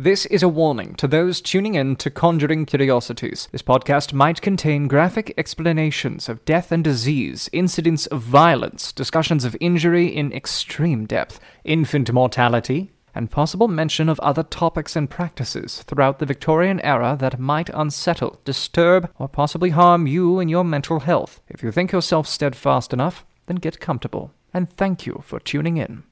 This is a warning to those tuning in to Conjuring Curiosities. This podcast might contain graphic explanations of death and disease, incidents of violence, discussions of injury in extreme depth, infant mortality, and possible mention of other topics and practices throughout the Victorian era that might unsettle, disturb, or possibly harm you and your mental health. If you think yourself steadfast enough, then get comfortable. And thank you for tuning in.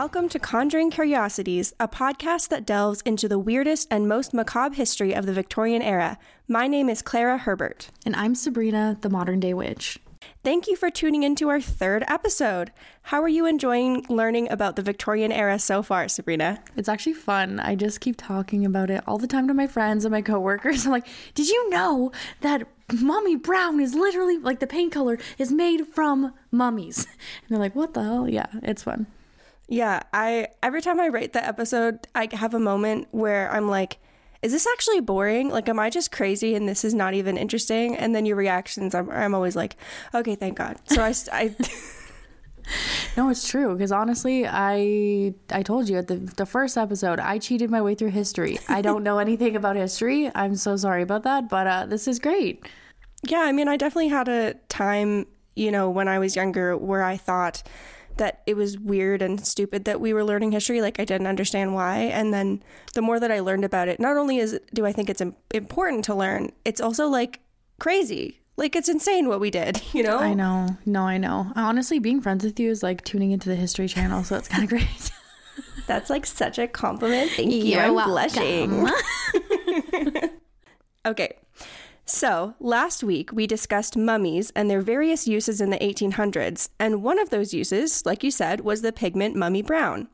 Welcome to Conjuring Curiosities, a podcast that delves into the weirdest and most macabre history of the Victorian era. My name is Clara Herbert. And I'm Sabrina, the modern day witch. Thank you for tuning into our third episode. How are you enjoying learning about the Victorian era so far, Sabrina? It's actually fun. I just keep talking about it all the time to my friends and my coworkers. I'm like, did you know that Mummy Brown is literally like the paint color is made from mummies? And they're like, what the hell? Yeah, it's fun. Yeah, I every time I write the episode, I have a moment where I'm like, is this actually boring? Like, am I just crazy and this is not even interesting? And then your reactions, I'm, I'm always like, okay, thank God. So I, I no, it's true because honestly, I I told you at the the first episode, I cheated my way through history. I don't know anything about history. I'm so sorry about that, but uh, this is great. Yeah, I mean, I definitely had a time, you know, when I was younger where I thought that it was weird and stupid that we were learning history. Like I didn't understand why. And then the more that I learned about it, not only is do I think it's important to learn, it's also like crazy. Like it's insane what we did, you know? I know. No, I know. Honestly, being friends with you is like tuning into the History Channel, so it's kind of great. That's like such a compliment. Thank you. You're I'm welcome. blushing. okay. So, last week we discussed mummies and their various uses in the 1800s, and one of those uses, like you said, was the pigment mummy brown.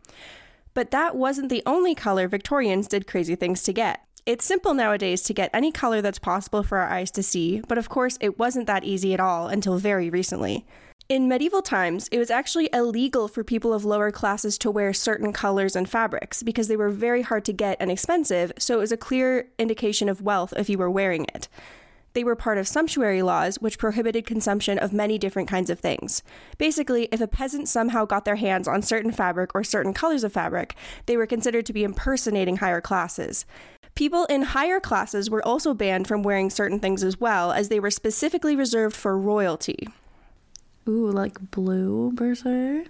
But that wasn't the only color Victorians did crazy things to get. It's simple nowadays to get any color that's possible for our eyes to see, but of course it wasn't that easy at all until very recently. In medieval times, it was actually illegal for people of lower classes to wear certain colors and fabrics because they were very hard to get and expensive, so it was a clear indication of wealth if you were wearing it. They were part of sumptuary laws, which prohibited consumption of many different kinds of things. Basically, if a peasant somehow got their hands on certain fabric or certain colors of fabric, they were considered to be impersonating higher classes. People in higher classes were also banned from wearing certain things as well, as they were specifically reserved for royalty. Ooh, like blue, per se?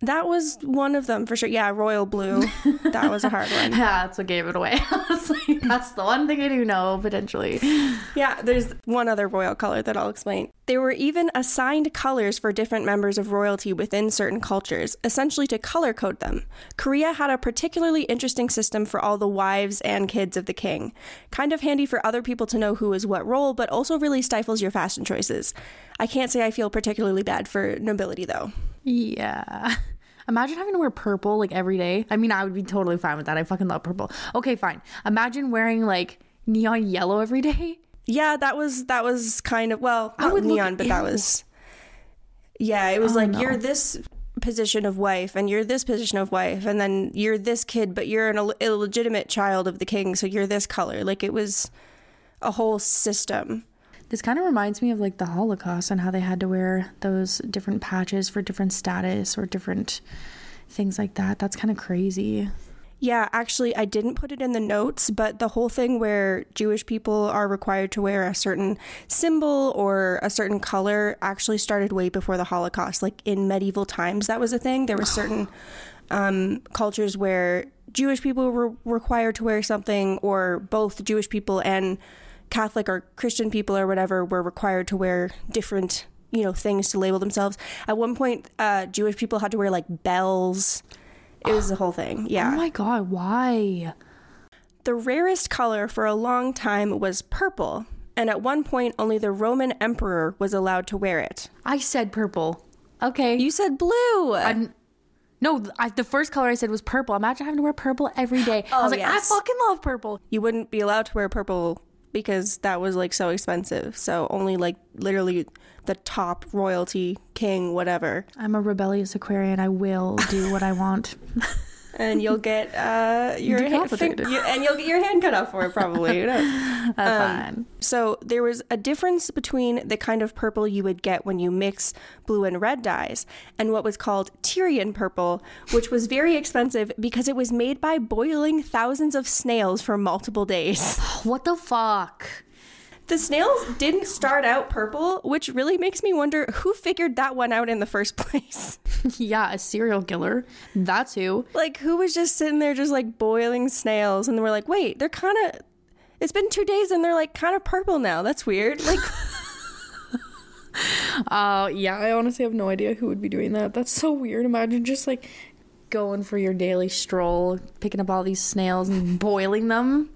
That was one of them for sure. Yeah, royal blue. That was a hard one. yeah, that's what gave it away. that's the one thing I do know potentially. Yeah, there's one other royal color that I'll explain. There were even assigned colors for different members of royalty within certain cultures, essentially to color code them. Korea had a particularly interesting system for all the wives and kids of the king. Kind of handy for other people to know who is what role, but also really stifles your fashion choices. I can't say I feel particularly bad for nobility though. Yeah. Imagine having to wear purple like every day. I mean, I would be totally fine with that. I fucking love purple. Okay, fine. Imagine wearing like neon yellow every day. Yeah, that was that was kind of well, not neon, but that was Yeah, it was oh, like you're this position of wife and you're this position of wife and then you're this kid but you're an Ill- illegitimate child of the king so you're this color. Like it was a whole system. This kind of reminds me of like the Holocaust and how they had to wear those different patches for different status or different things like that. That's kind of crazy. Yeah, actually, I didn't put it in the notes, but the whole thing where Jewish people are required to wear a certain symbol or a certain color actually started way before the Holocaust. Like in medieval times, that was a thing. There were certain um, cultures where Jewish people were required to wear something, or both Jewish people and Catholic or Christian people or whatever were required to wear different, you know, things to label themselves. At one point, uh, Jewish people had to wear like bells. It was the whole thing. Yeah. Oh my god, why? The rarest color for a long time was purple, and at one point only the Roman emperor was allowed to wear it. I said purple. Okay. You said blue. I'm, no, I, the first color I said was purple. Imagine having to wear purple every day. Oh, I was like, yes. I fucking love purple. You wouldn't be allowed to wear purple because that was like so expensive. So only like literally the top royalty king whatever. I'm a rebellious Aquarian. I will do what I want. and you'll get uh, your hand, you, and you'll get your hand cut off for it probably. You know? Um, So there was a difference between the kind of purple you would get when you mix blue and red dyes and what was called Tyrian purple, which was very expensive because it was made by boiling thousands of snails for multiple days. What the fuck? The snails didn't start out purple, which really makes me wonder who figured that one out in the first place. yeah, a serial killer. That's who. Like, who was just sitting there just like boiling snails and we're like, wait, they're kind of. It's been two days and they're like kind of purple now. That's weird. Like. uh, yeah, I honestly have no idea who would be doing that. That's so weird. Imagine just like going for your daily stroll, picking up all these snails and boiling them.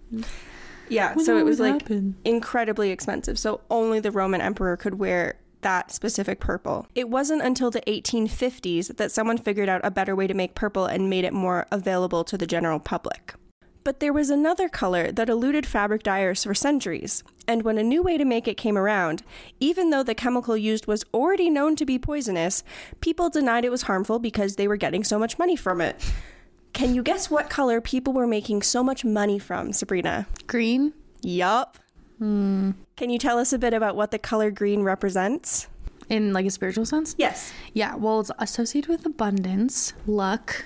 Yeah, so it was like happen? incredibly expensive. So only the Roman emperor could wear that specific purple. It wasn't until the 1850s that someone figured out a better way to make purple and made it more available to the general public. But there was another color that eluded fabric dyers for centuries, and when a new way to make it came around, even though the chemical used was already known to be poisonous, people denied it was harmful because they were getting so much money from it. Can you guess what color people were making so much money from, Sabrina? Green? Yup. Hmm. Can you tell us a bit about what the color green represents? In like a spiritual sense? Yes. Yeah, well, it's associated with abundance, luck,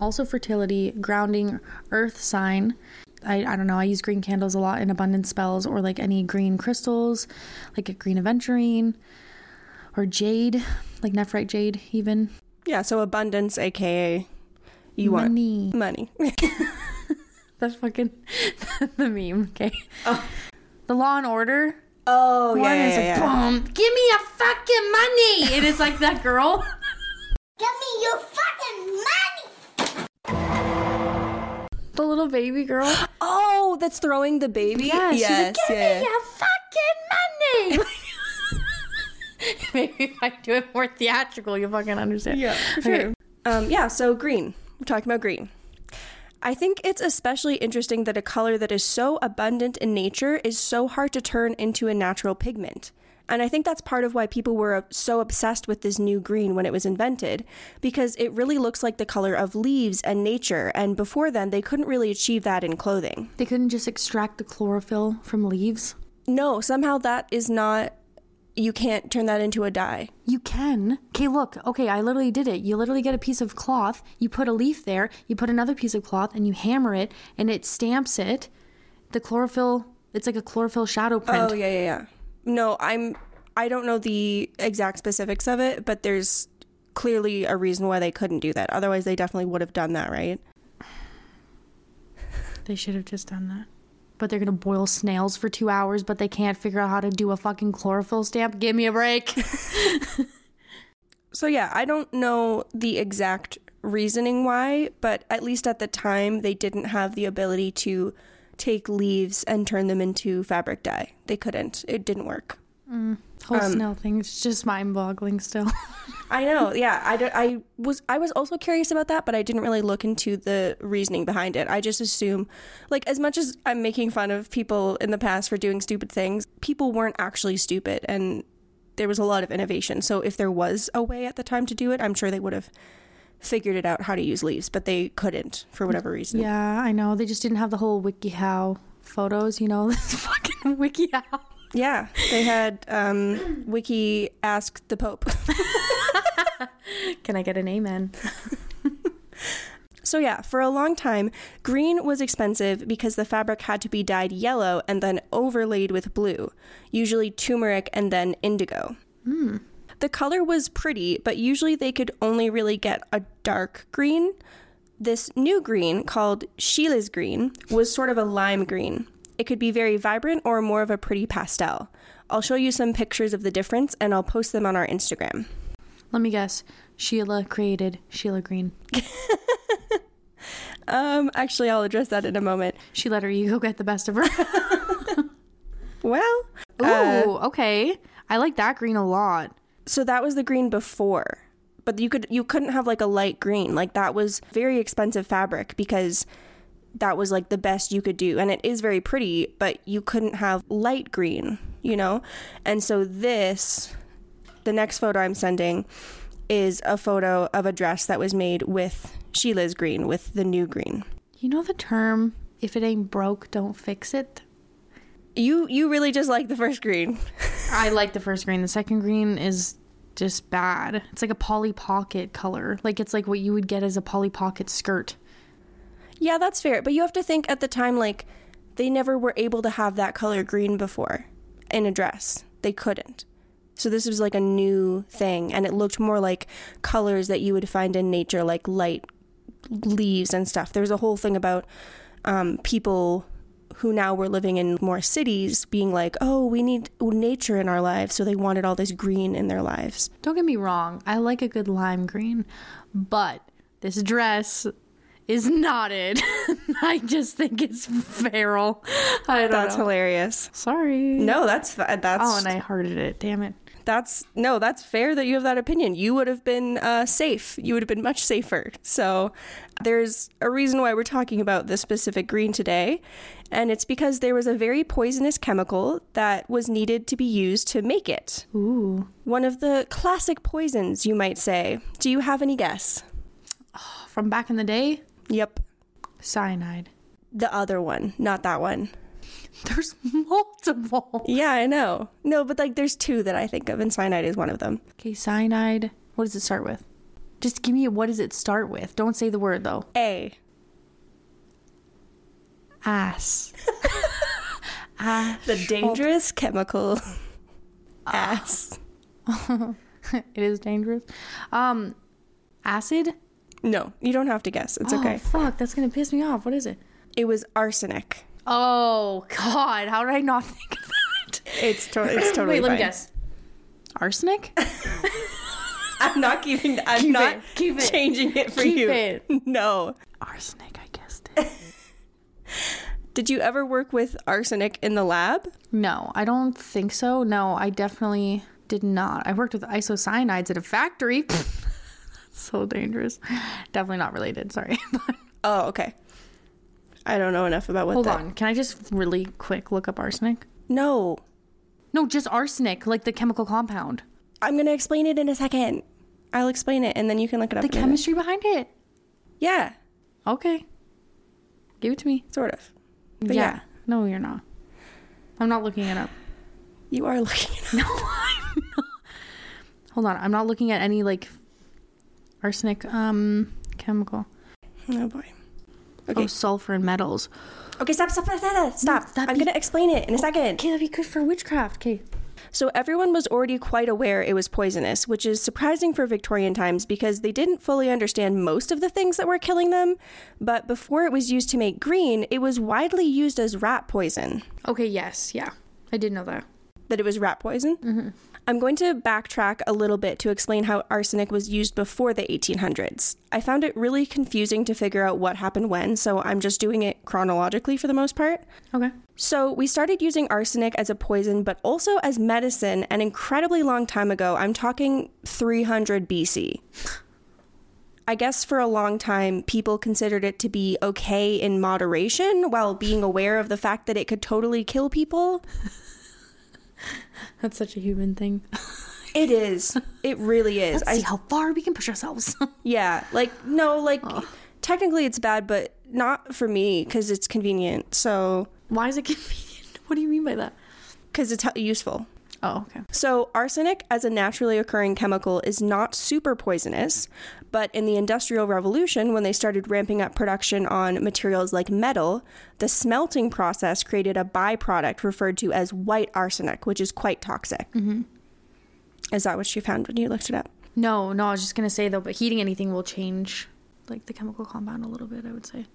also fertility, grounding, earth sign. I, I don't know, I use green candles a lot in abundance spells or like any green crystals, like a green aventurine or jade, like nephrite jade, even. Yeah, so abundance, aka you money. want money. That's fucking the meme. Okay. Oh. The Law and Order. Oh One yeah, yeah, is like, yeah. Boom, give me your fucking money, and it's like that girl. Give me your fucking money. The little baby girl. Oh, that's throwing the baby. Yeah, yes, she's like, give yeah. me your fucking money. Maybe if I do it more theatrical, you'll fucking understand. Yeah, sure. Okay. Um, yeah. So green. We're talking about green. I think it's especially interesting that a color that is so abundant in nature is so hard to turn into a natural pigment. And I think that's part of why people were so obsessed with this new green when it was invented, because it really looks like the color of leaves and nature. And before then, they couldn't really achieve that in clothing. They couldn't just extract the chlorophyll from leaves? No, somehow that is not you can't turn that into a dye. You can. Okay, look. Okay, I literally did it. You literally get a piece of cloth, you put a leaf there, you put another piece of cloth, and you hammer it, and it stamps it. The chlorophyll, it's like a chlorophyll shadow print. Oh, yeah, yeah, yeah. No, I'm, I don't know the exact specifics of it, but there's clearly a reason why they couldn't do that. Otherwise, they definitely would have done that, right? They should have just done that but they're gonna boil snails for two hours, but they can't figure out how to do a fucking chlorophyll stamp. Give me a break. so, yeah, I don't know the exact reasoning why, but at least at the time, they didn't have the ability to take leaves and turn them into fabric dye. They couldn't, it didn't work. Mm, whole um, snail thing is just mind boggling still. I know. Yeah, I, I was I was also curious about that, but I didn't really look into the reasoning behind it. I just assume, like, as much as I'm making fun of people in the past for doing stupid things, people weren't actually stupid, and there was a lot of innovation. So if there was a way at the time to do it, I'm sure they would have figured it out how to use leaves, but they couldn't for whatever reason. Yeah, I know. They just didn't have the whole WikiHow photos. You know, this fucking WikiHow. Yeah, they had um, Wiki ask the Pope. Can I get an amen? so, yeah, for a long time, green was expensive because the fabric had to be dyed yellow and then overlaid with blue, usually turmeric and then indigo. Mm. The color was pretty, but usually they could only really get a dark green. This new green, called Sheila's green, was sort of a lime green. It could be very vibrant or more of a pretty pastel. I'll show you some pictures of the difference and I'll post them on our Instagram. Let me guess. Sheila created Sheila Green. um, actually, I'll address that in a moment. She let her ego get the best of her. well, ooh, uh, okay. I like that green a lot. So that was the green before, but you could you couldn't have like a light green. Like that was very expensive fabric because that was like the best you could do. And it is very pretty, but you couldn't have light green, you know? And so this, the next photo I'm sending, is a photo of a dress that was made with Sheila's green with the new green. You know the term, if it ain't broke, don't fix it? You you really just like the first green. I like the first green. The second green is just bad. It's like a Polly Pocket color. Like it's like what you would get as a Polly Pocket skirt. Yeah, that's fair. But you have to think at the time, like, they never were able to have that color green before in a dress. They couldn't. So this was like a new thing, and it looked more like colors that you would find in nature, like light leaves and stuff. There was a whole thing about um, people who now were living in more cities being like, oh, we need nature in our lives. So they wanted all this green in their lives. Don't get me wrong, I like a good lime green, but this dress is knotted. I just think it's feral. I don't That's know. hilarious. Sorry. No, that's that's Oh, and I hearted it. Damn it. that's no, that's fair that you have that opinion. You would have been uh, safe. You would have been much safer. So there's a reason why we're talking about this specific green today, and it's because there was a very poisonous chemical that was needed to be used to make it. Ooh. One of the classic poisons, you might say. Do you have any guess? From back in the day, Yep, cyanide. the other one, not that one. There's multiple. Yeah, I know. No, but like there's two that I think of, and cyanide is one of them. Okay, cyanide. What does it start with? Just give me a, what does it start with? Don't say the word though. A. Ass. Ass. The dangerous chemical. Ass. it is dangerous. Um, acid. No, you don't have to guess. It's Oh, okay. fuck, that's gonna piss me off. What is it? It was arsenic. Oh God, how did I not think of that? It's, to- it's totally Wait, let me guess. Arsenic? I'm not keeping. I'm Keep not it, keep it, changing it for keep you. it. No. Arsenic, I guessed it. Did you ever work with arsenic in the lab? no, I don't think so. No, I definitely did not. I worked with isocyanides at a factory. so dangerous. Definitely not related. Sorry. Oh, okay. I don't know enough about what Hold that. on. Can I just really quick look up arsenic? No, No, just arsenic, like the chemical compound. I'm gonna explain it in a second. I'll explain it, and then you can look it up. The chemistry behind it. Yeah, Okay. Give it to me. sort of. Yeah. yeah. No, you're not. I'm not looking it up. You are looking. It up. No, I'm not. Hold on. I'm not looking at any like arsenic um chemical. Oh boy. Oh, Okay. sulfur and metals. Okay, stop, stop, stop, stop. stop. that'd I'm be- gonna explain it in a second. Okay, that'd be good for witchcraft. Okay. So everyone was already quite aware it was poisonous, which is surprising for Victorian times because they didn't fully understand most of the things that were killing them. But before it was used to make green, it was widely used as rat poison. Okay. Yes. Yeah. I did know that. That it was rat poison. I'm going to backtrack a little bit to explain how arsenic was used before the 1800s. I found it really confusing to figure out what happened when, so I'm just doing it chronologically for the most part. Okay. So, we started using arsenic as a poison, but also as medicine an incredibly long time ago. I'm talking 300 BC. I guess for a long time, people considered it to be okay in moderation while being aware of the fact that it could totally kill people. That's such a human thing. It is. It really is. Let's see how far we can push ourselves. yeah, like, no, like, technically it's bad, but not for me because it's convenient. So, Why is it convenient? What do you mean by that? because it's useful. Oh, okay. So, arsenic as a naturally occurring chemical is not super poisonous, but in the Industrial Revolution, when they started ramping up production on materials like metal, the smelting process created a byproduct referred to as white arsenic, which is quite toxic. Mm-hmm. Is that what you found when you looked it up? No, no. I was just gonna say though, but heating anything will change like the chemical compound a little bit. I would say.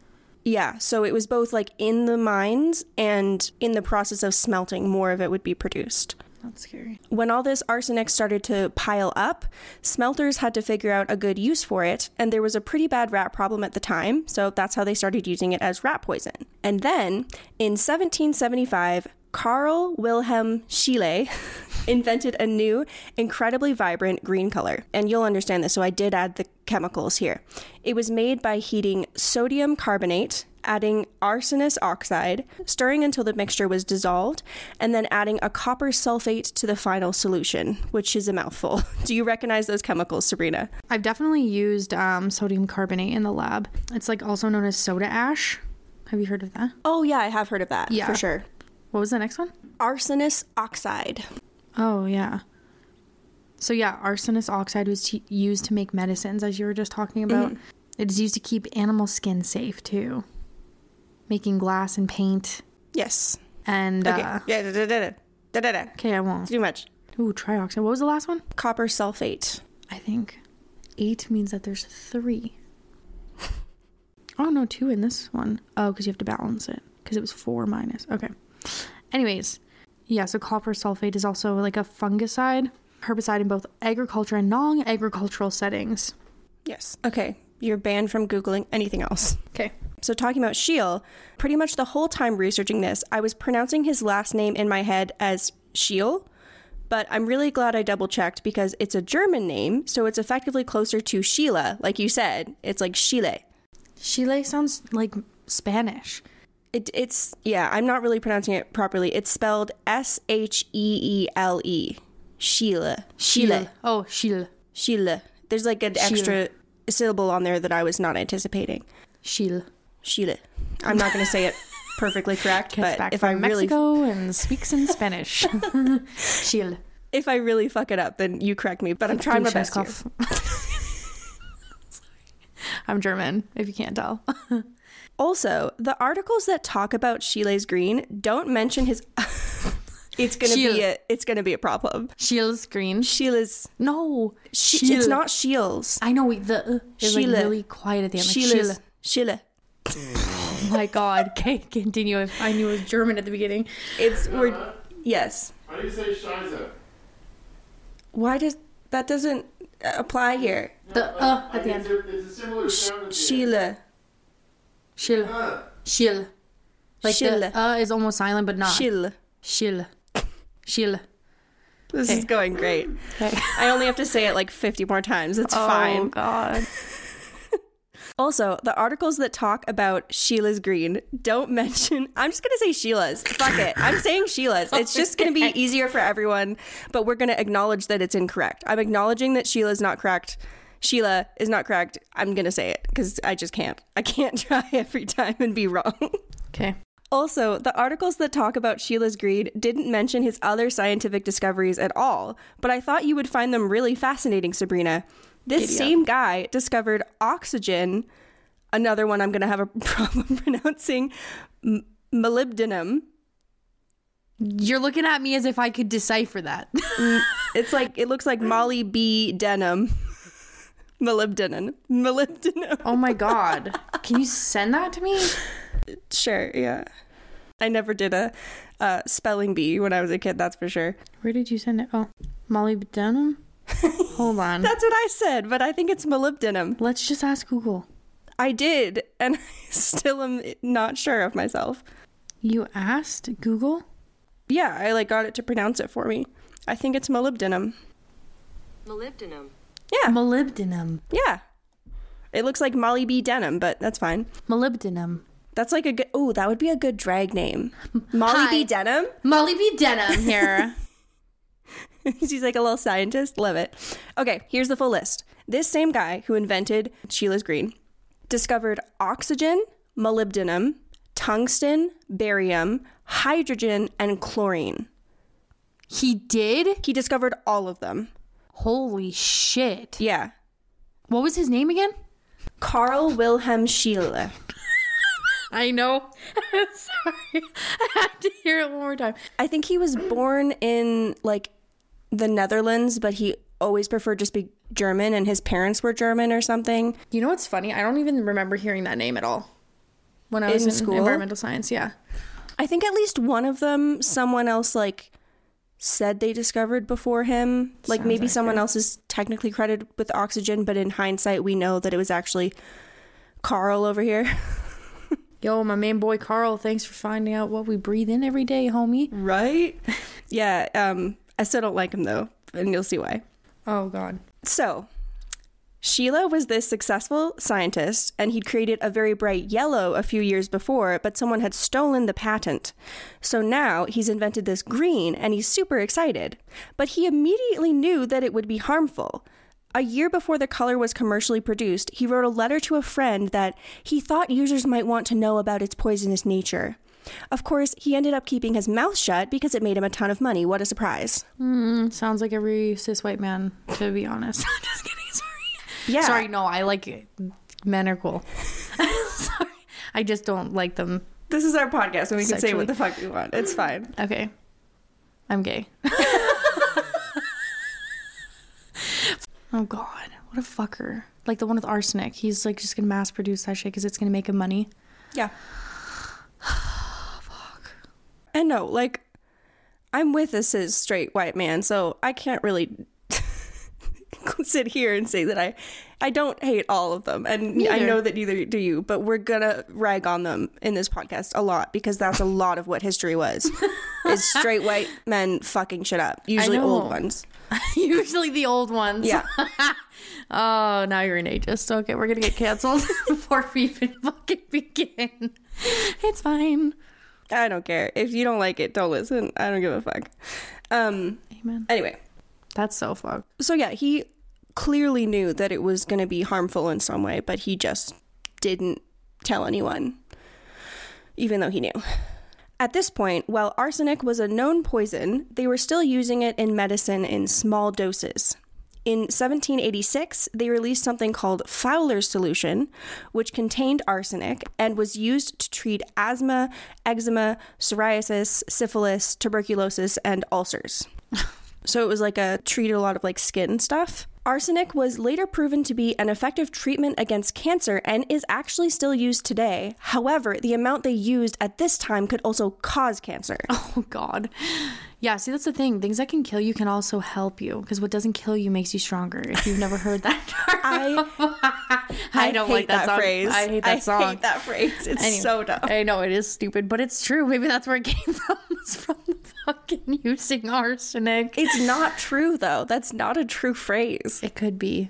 Yeah, so it was both like in the mines and in the process of smelting, more of it would be produced. That's scary. When all this arsenic started to pile up, smelters had to figure out a good use for it, and there was a pretty bad rat problem at the time, so that's how they started using it as rat poison. And then, in 1775, Carl Wilhelm Scheele invented a new, incredibly vibrant green color. And you'll understand this, so I did add the chemicals here. It was made by heating sodium carbonate, adding arsenous oxide, stirring until the mixture was dissolved, and then adding a copper sulfate to the final solution, which is a mouthful. Do you recognize those chemicals, Sabrina? I've definitely used um, sodium carbonate in the lab. It's like also known as soda ash. Have you heard of that? Oh, yeah, I have heard of that Yeah. for sure. What was the next one? Arsenous oxide. Oh, yeah. So, yeah, arsenous oxide was t- used to make medicines, as you were just talking about. It is used to keep animal skin safe, too. Making glass and paint. Yes. And, Okay. uh, yeah, da, da, da, da, da, da, da. okay, I won't. Too much. Ooh, trioxide. What was the last one? Copper sulfate. I think eight means that there's three. Oh, no, two in this one. Oh, because you have to balance it. Because it was four minus. Okay. Anyways, yeah, so copper sulfate is also like a fungicide, herbicide in both agriculture and non agricultural settings. Yes. Okay. You're banned from Googling anything else. Okay. So, talking about Scheele, pretty much the whole time researching this, I was pronouncing his last name in my head as Schiele, but I'm really glad I double checked because it's a German name, so it's effectively closer to Sheila, like you said. It's like Chile. Chile sounds like Spanish. It, it's, yeah, I'm not really pronouncing it properly. It's spelled S H E E L E. Chile. Chile. Oh, Chile. Chile. There's like an extra syllable on there that I was not anticipating. Chile. Chile. I'm not going to say it perfectly correct, Gets but if I really Mexico and speaks in Spanish. Chile. if I really fuck it up, then you correct me. But I'm trying my best here. I'm German, if you can't tell. Also, the articles that talk about Chile's green don't mention his. it's gonna be a. It's gonna be a problem. Chile's green. Chile's. No, Sh- Chile. It's not Shields. I know the uh, is like really quiet at the end. Like Chile's. Chile. Chile. Oh my god. Okay, continue. If I knew it was German at the beginning. It's we're yes. How do you say Scheiße? Why does that doesn't apply here? The uh at the It's end. a, it's a similar sound. as the- Chile. Chile. Uh, Chile. Like Chile. the uh is almost silent, but not. Chile. Chile. Chile. This is going great. Okay. I only have to say it like 50 more times. It's Oh fine. Oh, God. Also, the articles that talk about Sheila's green don't mention. I'm just gonna say Sheila's. Fuck it. I'm saying Sheila's. It's just gonna be easier for everyone, but we're gonna acknowledge that it's incorrect. I'm acknowledging that Sheila's not correct. Sheila is not correct. I'm gonna say it because I just can't. I can't try every time and be wrong. Okay. Also, the articles that talk about Sheila's greed didn't mention his other scientific discoveries at all, but I thought you would find them really fascinating, Sabrina. This same guy discovered oxygen, another one I'm going to have a problem pronouncing, m- molybdenum. You're looking at me as if I could decipher that. It's like, it looks like Molly B. denim. molybdenum. Molybdenum. oh my god. Can you send that to me? Sure, yeah. I never did a uh, spelling bee when I was a kid, that's for sure. Where did you send it? Oh, Molly Dunham. Hold on. That's what I said, but I think it's molybdenum. Let's just ask Google. I did, and I still am not sure of myself. You asked Google? Yeah, I like got it to pronounce it for me. I think it's molybdenum. Molybdenum. Yeah, Molybdenum. yeah. It looks like Molly B. Denim, but that's fine. Molybdenum. That's like a good. Oh, that would be a good drag name. Molly B. Denim. Molly B. denim here. She's like a little scientist. Love it. Okay, here's the full list. This same guy who invented Sheila's Green discovered oxygen, molybdenum, tungsten, barium, hydrogen, and chlorine. he did? He discovered all of them. Holy shit. Yeah. What was his name again? Carl Wilhelm Scheele. I know. Sorry. I have to hear it one more time. I think he was born in like the Netherlands, but he always preferred to speak German and his parents were German or something. You know what's funny? I don't even remember hearing that name at all. When I was In in, school? environmental science, yeah. I think at least one of them someone else like said they discovered before him. Like Sounds maybe someone accurate. else is technically credited with oxygen, but in hindsight we know that it was actually Carl over here. Yo, my main boy Carl, thanks for finding out what we breathe in every day, homie. Right? yeah, um I still don't like him though, and you'll see why. Oh god. So, Sheila was this successful scientist, and he'd created a very bright yellow a few years before, but someone had stolen the patent. So now he's invented this green, and he's super excited. But he immediately knew that it would be harmful. A year before the color was commercially produced, he wrote a letter to a friend that he thought users might want to know about its poisonous nature. Of course, he ended up keeping his mouth shut because it made him a ton of money. What a surprise. Hmm, sounds like every cis white man, to be honest. I'm just kidding. Sorry. Yeah. Sorry, no, I like men are cool. Sorry. I just don't like them. This is our podcast, and we can say what the fuck we want. It's fine. Okay. I'm gay. oh god, what a fucker. Like the one with arsenic. He's like just gonna mass produce that shit because it's gonna make him money. Yeah. And no, like, I'm with a cis straight white man, so I can't really sit here and say that I, I don't hate all of them, and I know that neither do you. But we're gonna rag on them in this podcast a lot because that's a lot of what history was, is straight white men fucking shit up, usually old ones. Usually the old ones. Yeah. Oh, now you're an ageist. Okay, we're gonna get canceled before we even fucking begin. It's fine. I don't care if you don't like it, don't listen. I don't give a fuck. Um. Amen. Anyway, That's so fucked. so yeah, he clearly knew that it was going to be harmful in some way, but he just didn't tell anyone, even though he knew. At this point, while arsenic was a known poison, they were still using it in medicine in small doses. In 1786, they released something called Fowler's solution, which contained arsenic and was used to treat asthma, eczema, psoriasis, syphilis, tuberculosis, and ulcers. So it was like a treated a lot of like skin stuff. Arsenic was later proven to be an effective treatment against cancer and is actually still used today. However, the amount they used at this time could also cause cancer. Oh God. Yeah, see that's the thing. Things that can kill you can also help you because what doesn't kill you makes you stronger. If you've never heard that. I I don't hate like that, song. phrase. I hate that song. I hate that phrase. It's Anyway, so dumb. I know it is stupid, but it's true. Maybe that's where it came from. It's from the fucking using arsenic. It's not true though. That's not a true phrase. It could be.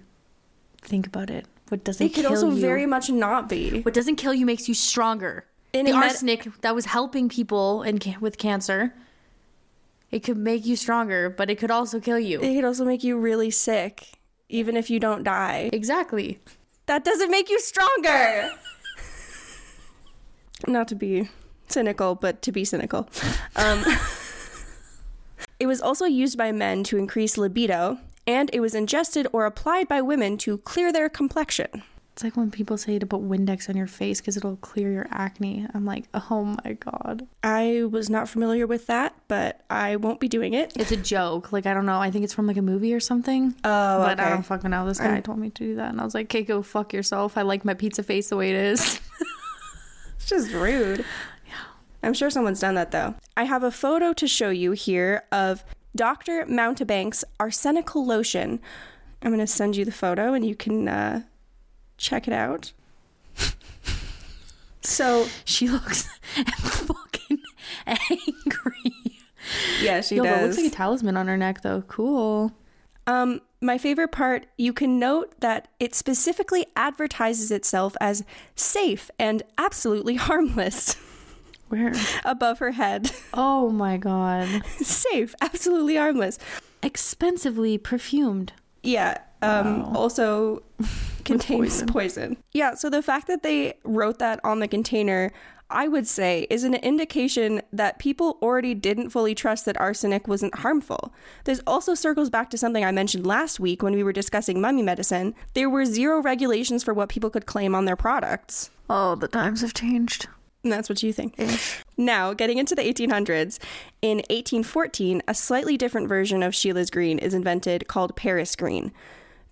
Think about it. What doesn't It could also you? very much not be. what doesn't kill you makes you stronger. In the med- arsenic that was helping people in with cancer. It could make you stronger, but it could also kill you. It could also make you really sick, even if you don't die. exactly. That doesn't make you stronger. Not to be cynical, but to be cynical. Um, it was also used by men to increase libido, and it was ingested or applied by women to clear their complexion. It's like when people say to put Windex on your face because it'll clear your acne. I'm like, oh my god. I was not familiar with that, but I won't be doing it. It's a joke. Like I don't know. I think it's from like a movie or something. Oh, but I don't fucking know. This guy told me to do that, and I was like, "Okay, go fuck yourself." I like my pizza face the way it is. It's just rude. Yeah. I'm sure someone's done that though. I have a photo to show you here of Dr. Mountebank's arsenical lotion. I'm going to send you the photo and you can uh, check it out. so, she looks fucking angry. yeah, she Yo, that does. looks like a talisman on her neck, though. Cool. Um, my favorite part, you can note that it specifically advertises itself as safe and absolutely harmless Where? above her head. Oh my god. safe, absolutely harmless. Expensively perfumed. Yeah. Um, Also contains poison. poison. Yeah. So the fact that they wrote that on the container, I would say, is an indication that people already didn't fully trust that arsenic wasn't harmful. This also circles back to something I mentioned last week when we were discussing mummy medicine. There were zero regulations for what people could claim on their products. Oh, the times have changed. And that's what you think. Now, getting into the 1800s, in 1814, a slightly different version of Sheila's green is invented called Paris green.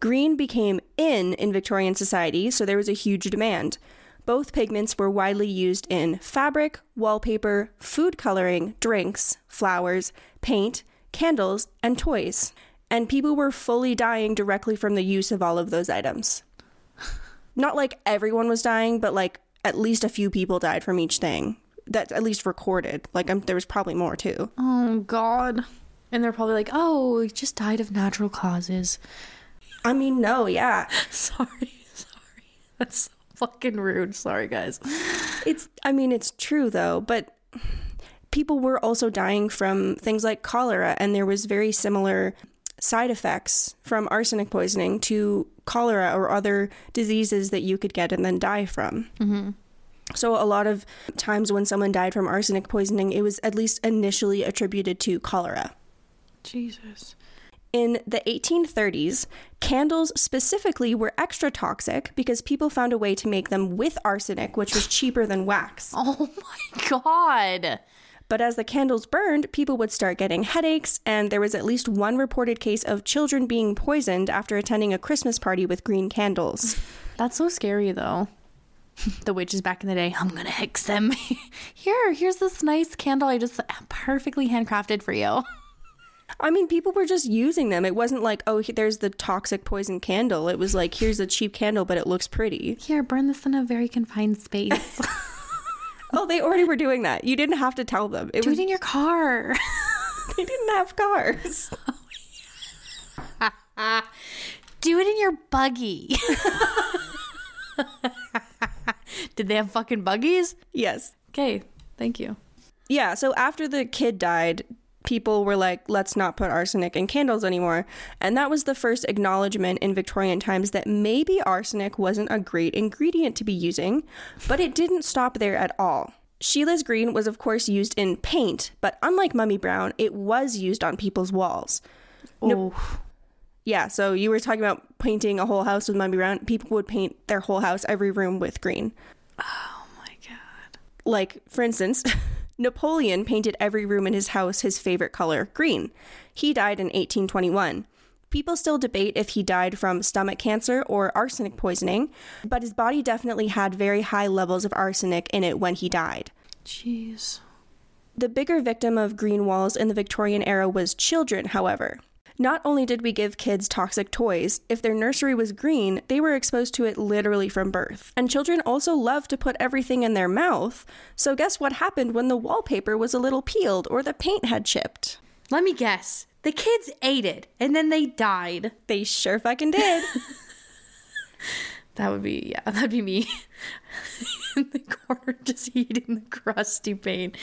Green became in in Victorian society, so there was a huge demand. Both pigments were widely used in fabric, wallpaper, food coloring, drinks, flowers, paint, candles, and toys. And people were fully dying directly from the use of all of those items not like everyone was dying, but like at least a few people died from each thing. That at least recorded. Like um there was probably more too. Oh god. And they're probably like, "Oh, he just died of natural causes." I mean, no, yeah. sorry, sorry. That's so fucking rude. Sorry, guys. It's, I mean, it's true though, but people were also dying from things like cholera, and there was very similar side effects from arsenic poisoning to cholera or other diseases that you could get and then die from. Mm-hmm. So, a lot of times when someone died from arsenic poisoning, it was at least initially attributed to cholera. Jesus. In the 1830s, candles specifically were extra toxic because people found a way to make them with arsenic, which was cheaper than wax. Oh my god. But as the candles burned, people would start getting headaches, and there was at least one reported case of children being poisoned after attending a Christmas party with green candles. That's so scary though. the witches back in the day, I'm gonna hex them. Here, here's this nice candle I just perfectly handcrafted for you. I mean, people were just using them. It wasn't like, oh, there's the toxic poison candle. It was like, here's a cheap candle, but it looks pretty. Here, burn this in a very confined space. Oh, they already were doing that. You didn't have to tell them. It Do was it in your car. they didn't have cars. Do it in your buggy. Did they have fucking buggies? yes. Okay, thank you. Yeah, so after the kid died, people were like, let's not put arsenic in candles anymore. And that was the first acknowledgement in Victorian times that maybe arsenic wasn't a great ingredient to be using, but it didn't stop there at all. Sheila's green was, of course, used in paint, but unlike Mummy Brown, it was used on people's walls. Oh, Yeah, so you were talking about painting a whole house with Mummy Brown. People would paint their whole house, every room with green. oh my god. Like, for instance, Napoleon painted every room in his house his favorite color, green. He died in 1821. People still debate if he died from stomach cancer or arsenic poisoning, but his body definitely had very high levels of arsenic in it when he died. Jeez. The bigger victim of green walls in the Victorian era was children, however. Not only did we give kids toxic toys, if their nursery was green, they were exposed to it literally from birth. And children also love to put everything in their mouth, so guess what happened when the wallpaper was a little peeled or the paint had chipped? Let me guess. The kids ate it and then they died. They sure fucking did. That would be, yeah, that'd be me in the corner just eating the crusty paint.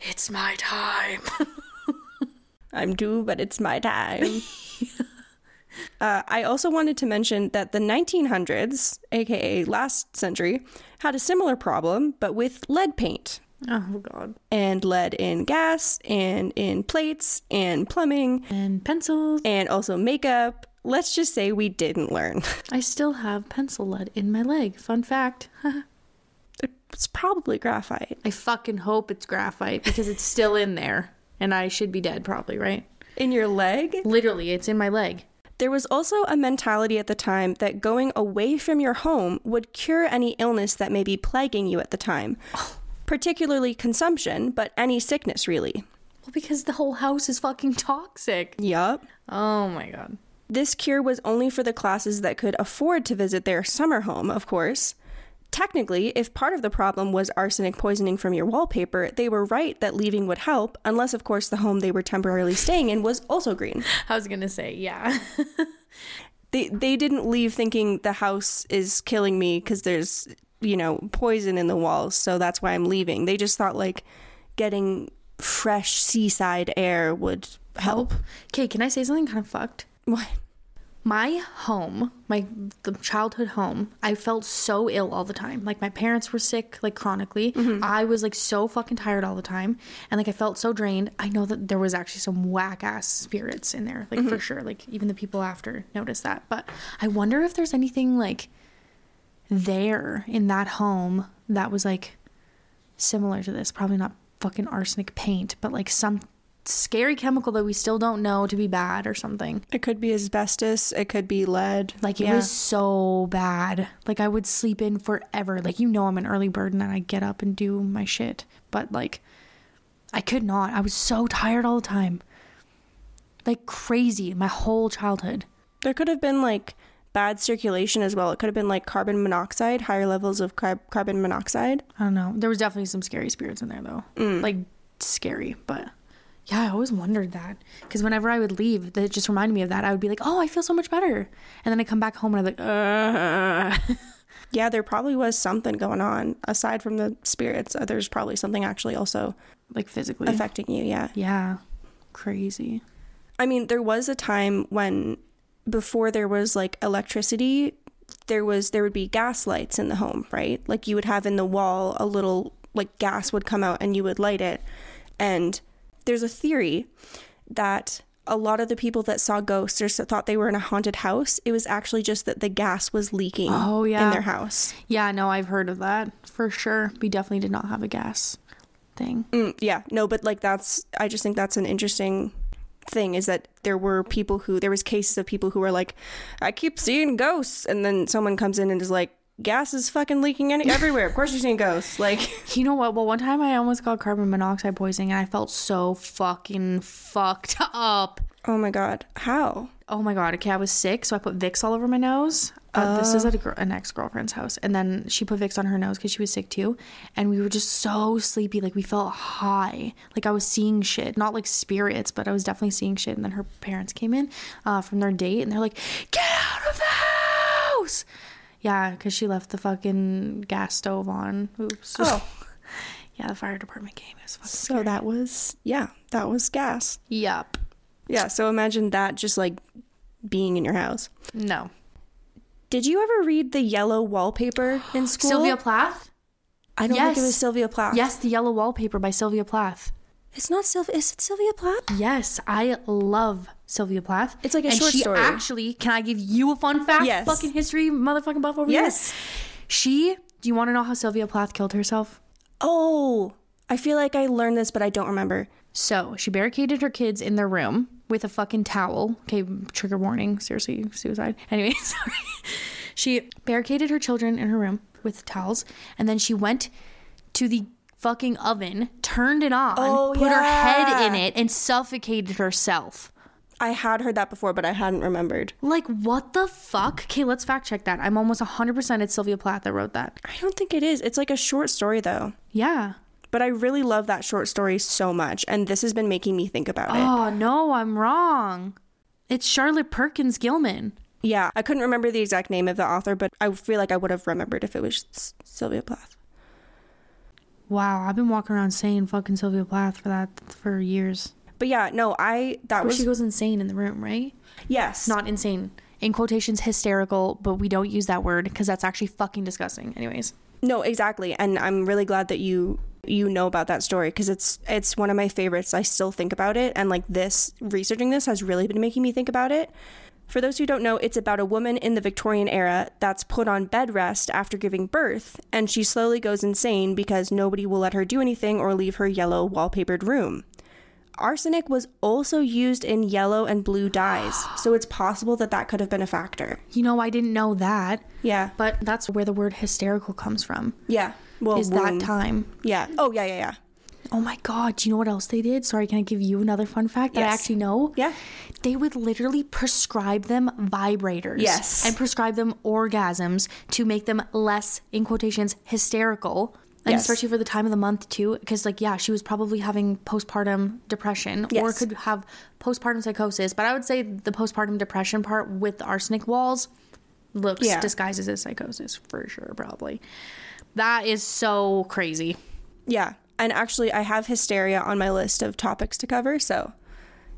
It's my time. I'm due, but it's my time. Uh, I also wanted to mention that the 1900s, aka last century, had a similar problem, but with lead paint. Oh, God. and lead in gas and in plates and plumbing And pencils. and also makeup. Let's just say we didn't learn. I still have pencil lead in my leg. Fun fact. it's probably graphite. I fucking hope it's graphite because it's still in there. And I should be dead, probably, right? In your leg? Literally, it's in my leg. There was also a mentality at the time that going away from your home would cure any illness that may be plaguing you at the time, particularly consumption, but any sickness really. Well, because the whole house is fucking toxic. Yup. Oh my god. This cure was only for the classes that could afford to visit their summer home, of course. Technically, if part of the problem was arsenic poisoning from your wallpaper, they were right that leaving would help, unless, of course, the home they were temporarily staying in was also green. I was gonna say, yeah. They, they didn't leave thinking the house is killing me because there's, you know, poison in the walls, so that's why I'm leaving. They just thought, like, getting fresh seaside air would help. okay, can I say something kind of fucked? What? My home, my the childhood home, I felt so ill all the time. Like my parents were sick, like chronically. Mm-hmm. I was like so fucking tired all the time, and like I felt so drained. I know that there was actually some whack ass spirits in there, like for mm-hmm. sure. Like even the people after noticed that. But I wonder if there's anything like there in that home that was like similar to this. Probably not fucking arsenic paint, but like some scary chemical that we still don't know to be bad or something. It could be asbestos, it could be lead. Like it Yeah. was so bad. Like I would sleep in forever. Like you know I'm an early bird and I get up and do my shit. But like I could not. I was so tired all the time. Like crazy my whole childhood. There could have been like bad circulation as well. It could have been like carbon monoxide, higher levels of car- carbon monoxide. I don't know. There was definitely some scary spirits in there though. Mm. Like scary, but Yeah, I always wondered that because whenever I would leave, that just reminded me of that. I would be like, "Oh, I feel so much better," and then I come back home and I'm like, "Uh." Yeah, there probably was something going on aside from the spirits. uh, There's probably something actually also like physically. affecting you. Yeah. yeah, crazy. I mean, there was a time when before there was like electricity, there was there would be gas lights in the home, right? Like you would have in the wall a little like gas would come out and you would light it. And there's a theory that a lot of the people that saw ghosts or thought they were in a haunted house, it was actually just that the gas was leaking Oh, yeah. in their house. Yeah, no, I've heard of that for sure. We definitely did not have a gas thing. Mm, yeah, no, but like that's I just think that's an interesting thing is that there were people who there was cases of people who were like, I keep seeing ghosts, and then someone comes in and is like, gas is fucking leaking any- everywhere. Of course you're seeing ghosts. Like, You know what? Well, one time I almost got carbon monoxide poisoning and I felt so fucking fucked up. oh my god, how? Oh my god. Okay, I was sick, so I put Vicks all over my nose. Uh, This is at a gr- an ex girlfriend's house, and then she put Vicks on her nose because she was sick too. And we were just so sleepy, like we felt high, like I was seeing shit, not like spirits, but I was definitely seeing shit. And then her parents came in uh, from their date, and they're like, "Get out of the house!" Yeah, because she left the fucking gas stove on. Oops. Oh. yeah, the fire department came. It was fucking So that was yeah, that was gas. Yup. Yeah, so imagine that just like being in your house. No. Did you ever read the yellow wallpaper in school? Sylvia Plath? I don't think it was Sylvia Plath. Yes, the yellow wallpaper by Sylvia Plath. It's not Sylvia. Is it Sylvia Plath? Yes, I love Sylvia Plath. It's like a and short she story. Actually, can I give you a fun fact? Yes. Fucking history, motherfucking buff over Yes. here. She. Do you want to know how Sylvia Plath killed herself? Oh, I feel like I learned this, but I don't remember. So she barricaded her kids in their room with a fucking towel. Okay, trigger warning. Seriously, suicide. Anyway, sorry. She barricaded her children in her room with towels, and then she went to the fucking oven, turned it on, Oh, put her head in it, and suffocated herself. I had heard that before, but I hadn't remembered. Like, what the fuck? Okay, let's fact check that. I'm almost 100% it's Sylvia Plath that wrote that. I don't think it is. It's like a short story though. Yeah. But I really love that short story so much, and this has been making me think about it. Oh, no, I'm wrong. It's Charlotte Perkins Gilman. Yeah, I couldn't remember the exact name of the author, but I feel like I would have remembered if it was Sylvia Plath. Wow, I've been walking around saying fucking Sylvia Plath for that for years. But yeah, no, I that Where was she goes insane in the room, right? yes, Not insane. In quotations, hysterical, but we don't use that word because that's actually fucking disgusting. Anyways. no, exactly. And I'm really glad that you you know about that story because it's it's one of my favorites. I still think about it, and like this researching this has really been making me think about it. For those who don't know, it's about a woman in the Victorian era that's put on bed rest after giving birth, and she slowly goes insane because nobody will let her do anything or leave her yellow wallpapered room. Arsenic was also used in yellow and blue dyes, so it's possible that that could have been a factor. You know, I didn't know that, Yeah. but that's where the word hysterical comes from. Yeah. Well, is that time. Yeah. Oh, yeah, yeah, yeah. Oh my god, do you know what else they did? Sorry, can I give you another fun fact that I actually know? Yeah. They would literally prescribe them vibrators. Yes. And prescribe them orgasms to make them less, in quotations, hysterical. And Yes. especially for the time of the month too. Because like, yeah, she was probably having postpartum depression or could have postpartum psychosis. But I would say the postpartum depression part with the arsenic walls looks Yeah. disguises as psychosis for sure, probably. That is so crazy. Yeah. And actually, I have hysteria on my list of topics to cover, so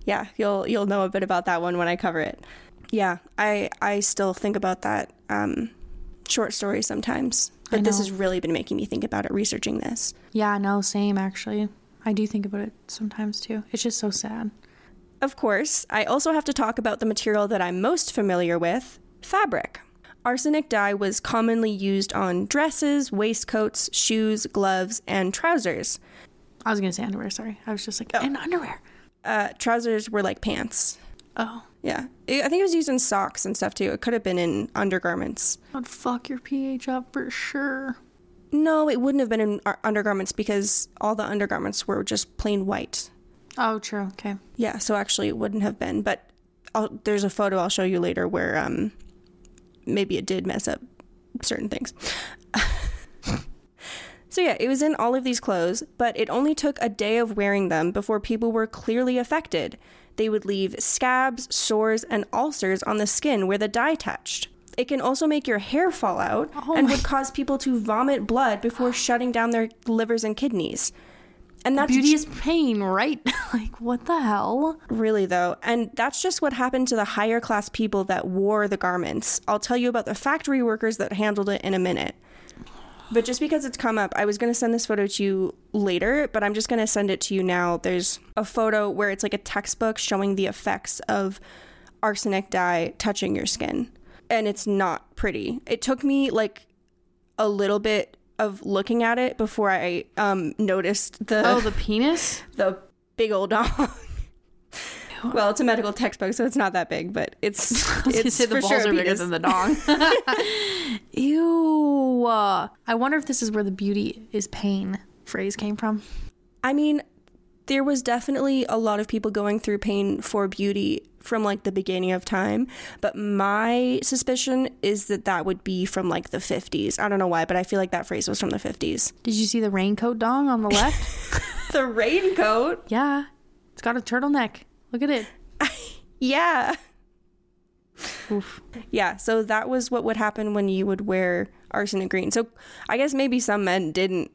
yeah, you'll you'll know a bit about that one when I cover it. Yeah, I I still think about that um, short story sometimes, but this has really been making me think about it researching this. Yeah, no, same actually. I do think about it sometimes too. It's just so sad. Of course, I also have to talk about the material that I'm most familiar with fabric. Arsenic dye was commonly used on dresses, waistcoats, shoes, gloves, and trousers. I was gonna say underwear. Sorry, I was just like oh. and underwear. Uh, trousers were like pants. Oh, Yeah. I I think it was used in socks and stuff too. It could have been in undergarments. I'd fuck your pH up for sure. No, it wouldn't have been in our undergarments because all the undergarments were just plain white. Oh, true. Okay. Yeah, so actually it wouldn't have been. But I'll, there's a photo I'll show you later where um, maybe it did mess up certain things. So, yeah, it was in all of these clothes, but it only took a day of wearing them before people were clearly affected. They would leave scabs, sores, and ulcers on the skin where the dye touched. It can also make your hair fall out oh and would cause people to vomit blood before shutting down their livers and kidneys. And that's Beauty is pain, right? like, what the hell? Really, though, and that's just what happened to the higher class people that wore the garments. I'll tell you about the factory workers that handled it in a minute. But just because it's come up, I was going to send this photo to you later, but I'm just going to send it to you now. There's a photo where it's like a textbook showing the effects of arsenic dye touching your skin. And it's not pretty. It took me like a little bit of looking at it before I um, noticed the Oh, the penis? the big old dog. well, it's a medical textbook, so it's not that big, but it's it's say the for balls sure are bigger than the dong. Ew. I wonder if this is where the beauty is pain phrase came from. I mean, there was definitely a lot of people going through pain for beauty from like the beginning of time, but my suspicion is that that would be from like the 50s. I don't know why, but I feel like that phrase was from the 50s. Did you see the raincoat dong on the left? The raincoat? yeah. It's got a turtleneck. Look at it. Yeah. Oof. Yeah, so that was what would happen when you would wear arsenic green. So I guess maybe some men didn't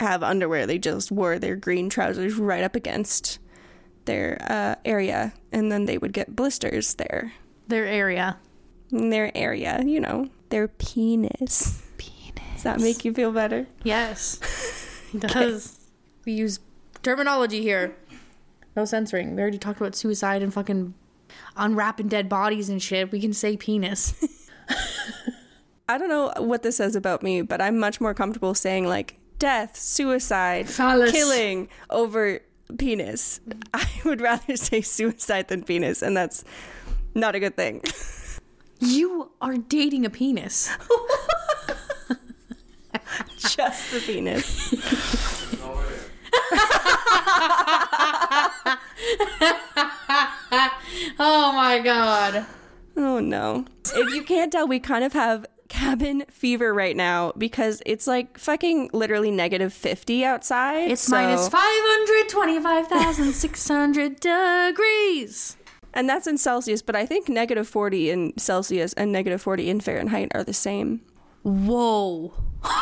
have underwear; they just wore their green trousers right up against their uh, area, and then they would get blisters there Their area. in their area. You know, their penis. Penis. Does that make you feel better? Yes. It does. We use terminology here. No censoring. We already talked about suicide and fucking unwrapping dead bodies and shit. We can say penis. I don't know what this says about me, but I'm much more comfortable saying like death, suicide, Phallus. killing over penis. I would rather say suicide than penis, and that's not a good thing. you are dating a penis. Just the penis. Oh my god. Oh no. If you can't tell, we kind of have cabin fever right now because it's like fucking literally negative 50 outside. It's so- minus 525,600 degrees. And that's in Celsius, but I think negative 40 in Celsius and negative 40 in Fahrenheit are the same. Whoa.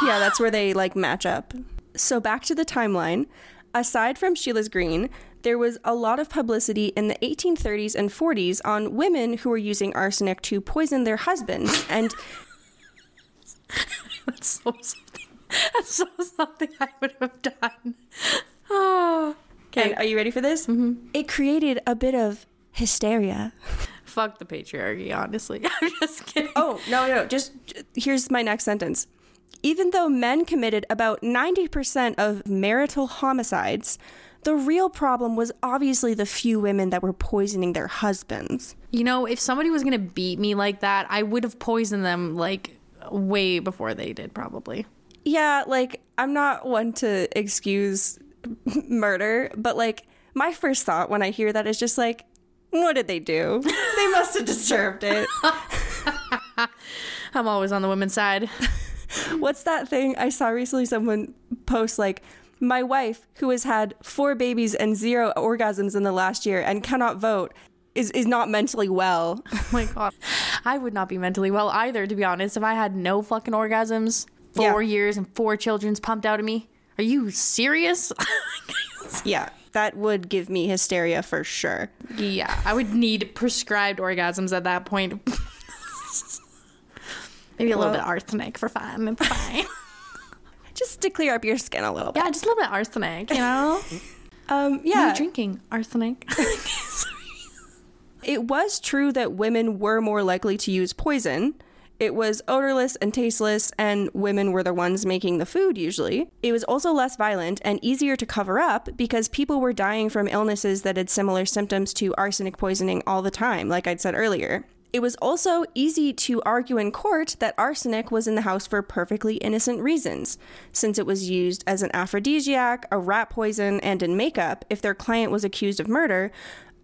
yeah, that's where they like match up. So back to the timeline. Aside from Scheele's Green, there was a lot of publicity in the 1830s and 40s on women who were using arsenic to poison their husbands. And That's so something. That's so something I would have done. Oh. and are you ready for this? Mm-hmm. It created a bit of hysteria. Fuck the patriarchy, honestly. I'm just kidding. Oh, no, no, just here's my next sentence. Even though men committed about 90% of marital homicides, the real problem was obviously the few women that were poisoning their husbands. You know, if somebody was gonna beat me like that, I would have poisoned them like way before they did, probably. Yeah, like I'm not one to excuse murder, but like my first thought when I hear that is just like, what did they do? they must have deserved it. I'm always on the women's side. What's that thing I saw recently? Someone post like, my wife, who has had four babies and zero orgasms in the last year and cannot vote, is, is not mentally well. Oh my god. I would not be mentally well either, to be honest, if I had no fucking orgasms, four Yeah. years and four children's pumped out of me. Are you serious? yeah, that would give me hysteria for sure. yeah, I would need prescribed orgasms at that point. Maybe a little Well- bit arsenic for fun. It's fine. Just to clear up your skin a little bit. yeah, just a little bit arsenic, you know? Um, Yeah. yeah. drinking arsenic. It was true that women were more likely to use poison. It was odorless and tasteless, and women were the ones making the food usually. It was also less violent and easier to cover up because people were dying from illnesses that had similar symptoms to arsenic poisoning all the time, like I'd said earlier. It was also easy to argue in court that arsenic was in the house for perfectly innocent reasons, since it was used as an aphrodisiac, a rat poison, and in makeup. If their client was accused of murder,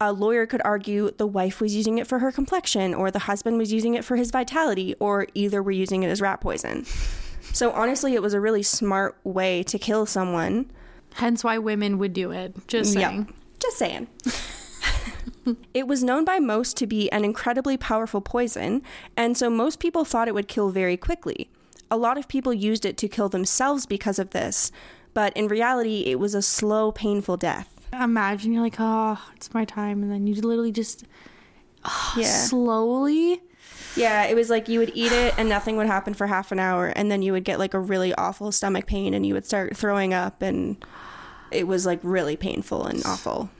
a lawyer could argue the wife was using it for her complexion, or the husband was using it for his vitality, or either were using it as rat poison. So honestly, it was a really smart way to kill someone. Hence why women would do it. Just Yeah. saying. Just saying. it was known by most to be an incredibly powerful poison, and so most people thought it would kill very quickly. A lot of people used it to kill themselves because of this, but in reality, it was a slow, painful death. Imagine you're like, oh, it's my time, and then you literally just oh, Yeah. slowly. Yeah, it was like you would eat it and nothing would happen for half an hour, and then you would get like a really awful stomach pain and you would start throwing up, and it was like really painful and awful.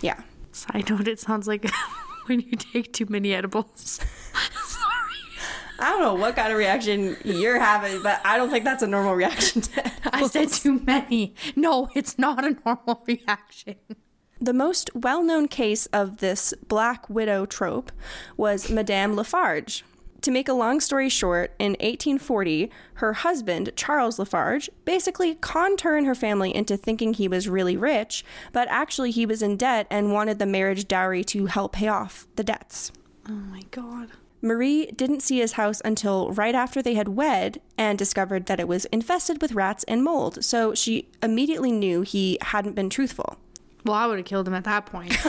Yeah. I Side note: It sounds like when you take too many edibles. I don't know what kind of reaction you're having, but I don't think that's a normal reaction to I said too many. No, it's not a normal reaction. The most well known case of this Black Widow trope was Madame Lafarge. To make a long story short, in 1840, her husband, Charles Lafarge, basically conned her and her family into thinking he was really rich, but actually he was in debt and wanted the marriage dowry to help pay off the debts. Oh my god. Marie didn't see his house until right after they had wed and discovered that it was infested with rats and mold, so she immediately knew he hadn't been truthful. Well, I would have killed him at that point.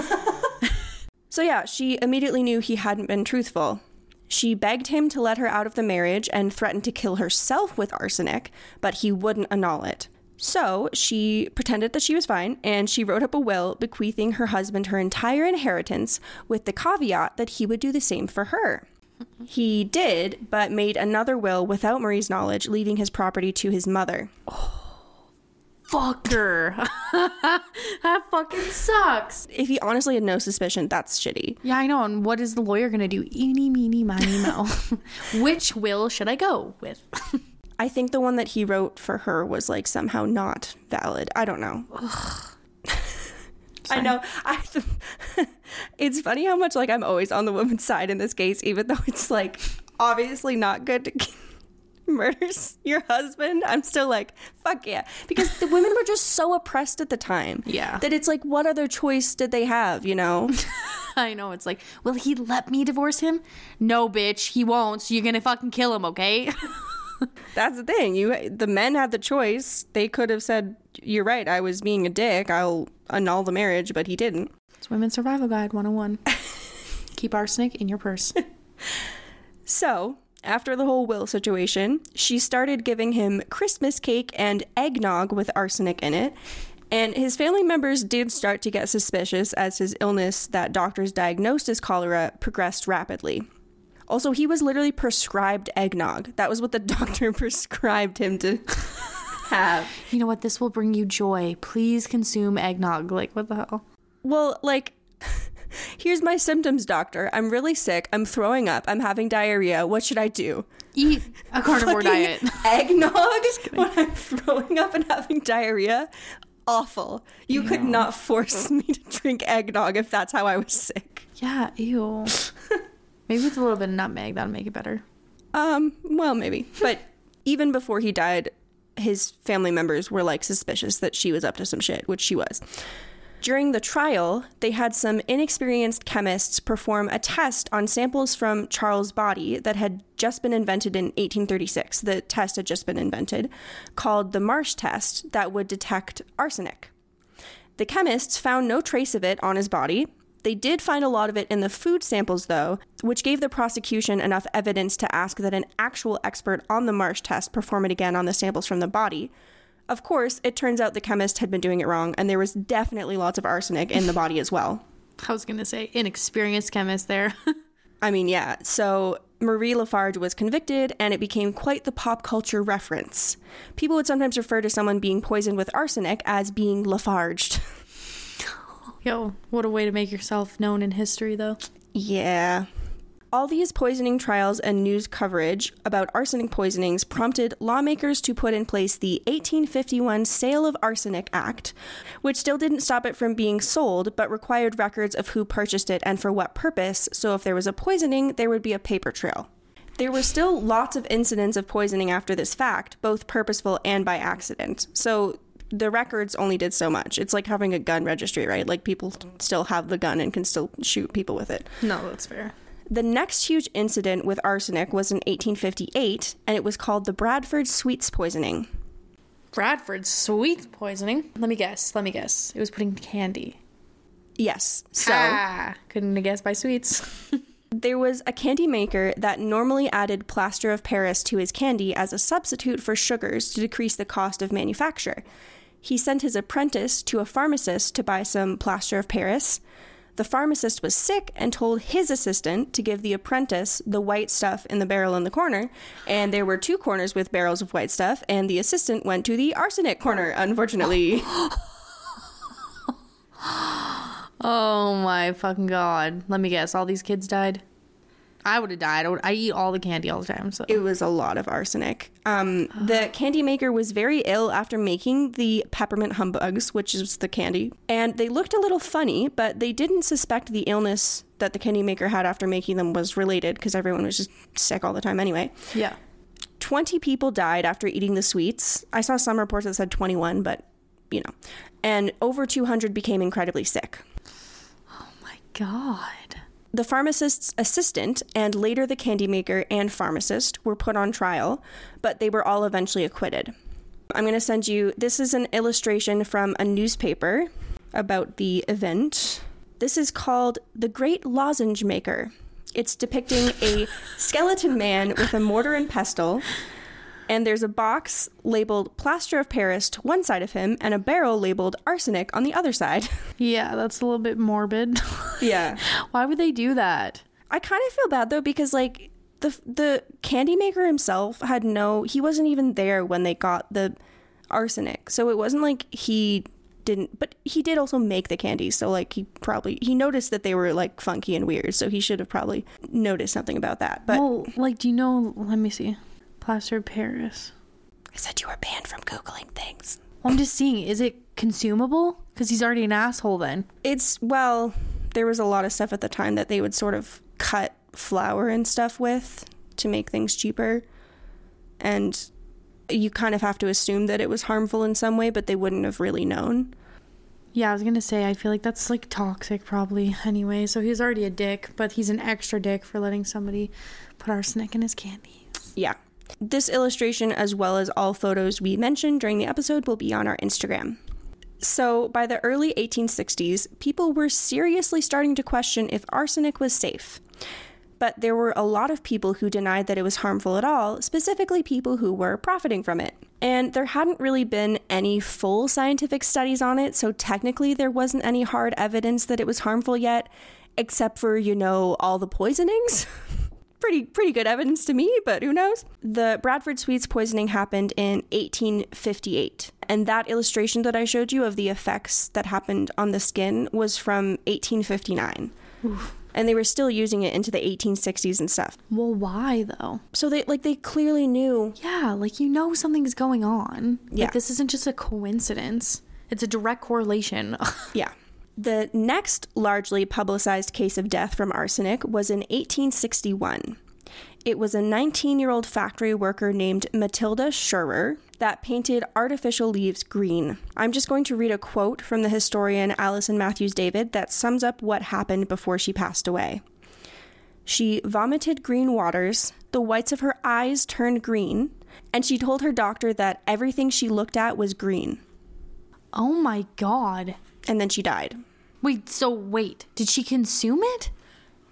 So, yeah, she immediately knew he hadn't been truthful. She begged him to let her out of the marriage and threatened to kill herself with arsenic, but he wouldn't annul it. So, she pretended that she was fine and she wrote up a will bequeathing her husband her entire inheritance with the caveat that he would do the same for her. He did, but made another will without Marie's knowledge, leaving his property to his mother. Oh fucker. that fucking sucks. If he honestly had no suspicion, that's shitty. Yeah, I know. And what is the lawyer gonna do? Eeny, meeny, miny, mo. Which will should I go with? I think the one that he wrote for her was like somehow not valid. I don't know. I know. I. it's funny how much like I'm always on the woman's side in this case, even though it's like obviously not good to murders your husband. I'm still like fuck yeah, because the women were just so oppressed at the time. Yeah. that it's like what other choice did they have? You know. I know. It's like, will he let me divorce him? No, bitch, he won't. So you're gonna fucking kill him, okay? That's the thing. You the men had the choice. They could have said, "You're right. I was being a dick. I'll annul the marriage," but he didn't. it's Women's Survival Guide 101. Keep arsenic in your purse. So, after the whole will situation, she started giving him Christmas cake and eggnog with arsenic in it. And his family members did start to get suspicious as his illness, that doctors diagnosed as cholera, progressed rapidly. Also, he was literally prescribed eggnog. That was what the doctor prescribed him to have. You know what? This will bring you joy. Please consume eggnog. Like, what the hell? Well, like, here's my symptoms, doctor. I'm really sick. I'm throwing up. I'm having diarrhea. What should I do? Eat a carnivore diet. Eggnog when I'm throwing up and having diarrhea? Awful. You could not force me to drink eggnog if that's how I was sick. Yeah, ew. Maybe with a little bit of nutmeg, that'll make it better. Um, well, maybe. But even before he died, his family members were like suspicious that she was up to some shit, which she was. During the trial, they had some inexperienced chemists perform a test on samples from Charles' body that had just been invented in 1836. The test had just been invented, called the Marsh test, that would detect arsenic. The chemists found no trace of it on his body. They did find a lot of it in the food samples, though, which gave the prosecution enough evidence to ask that an actual expert on the Marsh test perform it again on the samples from the body. Of course, it turns out the chemist had been doing it wrong, and there was definitely lots of arsenic in the body as well. I was gonna say inexperienced chemist there. I mean, yeah. So Marie Lafarge was convicted, and it became quite the pop culture reference. People would sometimes refer to someone being poisoned with arsenic as being Lafarged. Yo, what a way to make yourself known in history, though. Yeah. All these poisoning trials and news coverage about arsenic poisonings prompted lawmakers to put in place the 1851 Sale of Arsenic Act, which still didn't stop it from being sold, but required records of who purchased it and for what purpose, so if there was a poisoning, there would be a paper trail. There were still lots of incidents of poisoning after this fact, both purposeful and by accident. So the records only did so much. It's like having a gun registry, right? Like people still have the gun and can still shoot people with it. No, that's fair. The next huge incident with arsenic was in 1858, and it was called the Bradford sweets poisoning. Bradford Sweets poisoning. Let me guess. Let me guess. It was putting candy. Yes. So ah, couldn't have guessed by sweets. there was a candy maker that normally added plaster of Paris to his candy as a substitute for sugars to decrease the cost of manufacture. He sent his apprentice to a pharmacist to buy some plaster of Paris. The pharmacist was sick and told his assistant to give the apprentice the white stuff in the barrel in the corner. And there were two corners with barrels of white stuff, and the assistant went to the arsenic corner, unfortunately. oh my fucking god. Let me guess. All these kids died? I would have died. I, would, I eat all the candy all the time. So it was a lot of arsenic. Um, the candy maker was very ill after making the peppermint humbugs, which is the candy, and they looked a little funny, but they didn't suspect the illness that the candy maker had after making them was related because everyone was just sick all the time anyway. yeah. 20 people died after eating the sweets. I saw some reports that said 21, but you know. And over 200 became incredibly sick. Oh my god. The pharmacist's assistant and later the candy maker and pharmacist were put on trial, but they were all eventually acquitted. I'm going to send you this is an illustration from a newspaper about the event. This is called The Great Lozenge Maker. It's depicting a skeleton man with a mortar and pestle, and there's a box labeled plaster of Paris to one side of him and a barrel labeled arsenic on the other side. Yeah, that's a little bit morbid. yeah. Why would they do that? I kind of feel bad though because like the the candy maker himself had no he wasn't even there when they got the arsenic. So it wasn't like he didn't but he did also make the candies. So like he probably he noticed that they were like funky and weird. So he should have probably noticed something about that. But well, like, do you know? Let me see. Plaster Paris. I said you were banned from googling things. Well, I'm just seeing. Is it consumable? Because he's already an asshole. Then. It's well, there was a lot of stuff at the time that they would sort of cut flour and stuff with to make things cheaper. And you kind of have to assume that it was harmful in some way, but they wouldn't have really known. Yeah, I was gonna say. I feel like that's like toxic, probably. Anyway, so he's already a dick, but he's an extra dick for letting somebody put arsenic in his candy. Yeah. This illustration, as well as all photos we mentioned during the episode, will be on our Instagram. So, by the early 1860s, people were seriously starting to question if arsenic was safe. But there were a lot of people who denied that it was harmful at all, specifically people who were profiting from it. And there hadn't really been any full scientific studies on it, so technically there wasn't any hard evidence that it was harmful yet, except for, you know, all the poisonings. pretty pretty good evidence to me, but who knows? The Bradford Sweets poisoning happened in 1858, and that illustration that I showed you of the effects that happened on the skin was from 1859. And they were still using it into the 1860s and stuff. Well, why though? So they like they clearly knew. Yeah, like you know something's going on. Yeah. Like this isn't just a coincidence. It's a direct correlation. Yeah. The next largely publicized case of death from arsenic was in 1861. It was a 19 year old factory worker named Matilda Scheurer that painted artificial leaves green. I'm just going to read a quote from the historian Alison Matthews David that sums up what happened before she passed away. She vomited green waters, the whites of her eyes turned green, and she told her doctor that everything she looked at was green. oh my god. And then she died. Wait, so wait. Did she consume it?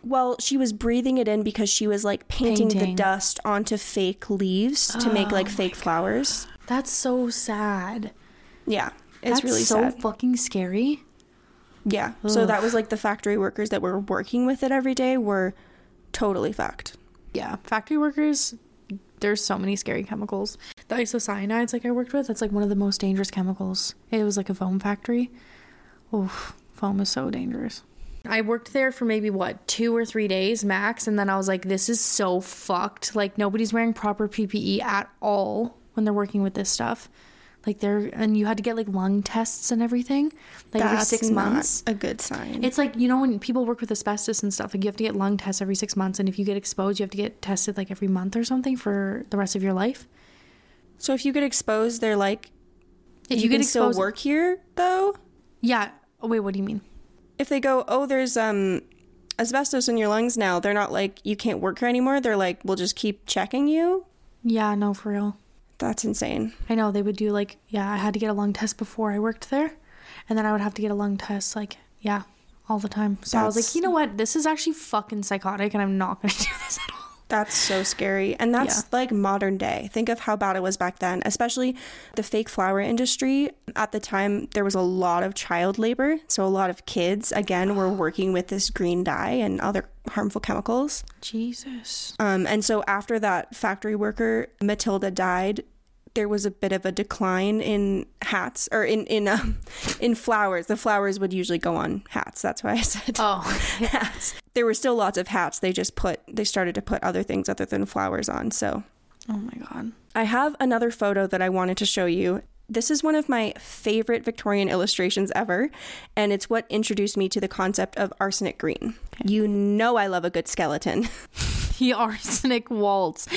Well, she was breathing it in because she was like painting, the dust onto fake leaves to make like oh fake flowers. That's so sad. Yeah, it's That's really so sad. fucking scary. Yeah. So that was like the factory workers that were working with it every day were totally fucked. Yeah, factory workers. There's so many scary chemicals. The isocyanides, like I worked with, that's like one of the most dangerous chemicals. It was like a foam factory. Oof, foam is so dangerous. I worked there for maybe what two or three days max, and then I was like, "This is so fucked." Like nobody's wearing proper PPE at all when they're working with this stuff. Like they're and you had to get like lung tests and everything, like every six months. a good sign. It's like you know when people work with asbestos and stuff, like you have to get lung tests every six months, and if you get exposed, you have to get tested like every month or something for the rest of your life. so if you get exposed, they're like, If you, you, get can exposed, still work here though. yeah. Oh, wait, what do you mean? If they go, oh, there's um, asbestos in your lungs now, they're not like you can't work here anymore. They're like, we'll just keep checking you. Yeah, no, for real. That's insane. I know they would do like, yeah, I had to get a lung test before I worked there. And then I would have to get a lung test, like, yeah, all the time. So I was like, you know what? This is actually fucking psychotic and I'm not going to do this at all. That's so scary. And that's Yeah. like modern day. Think of how bad it was back then, especially the fake flower industry. At the time, there was a lot of child labor. So, a lot of kids, again, were working with this green dye and other harmful chemicals. Jesus. Um, and so, after that factory worker, Matilda, died, there was a bit of a decline in hats or in in um, in flowers. The flowers would usually go on hats. That's why I said Oh, hats. There were still lots of hats. They just put they started to put other things other than flowers on. So oh my God. I have another photo that I wanted to show you. This is one of my favorite Victorian illustrations ever, and it's what introduced me to the concept of arsenic green. You know I love a good skeleton. The arsenic waltz.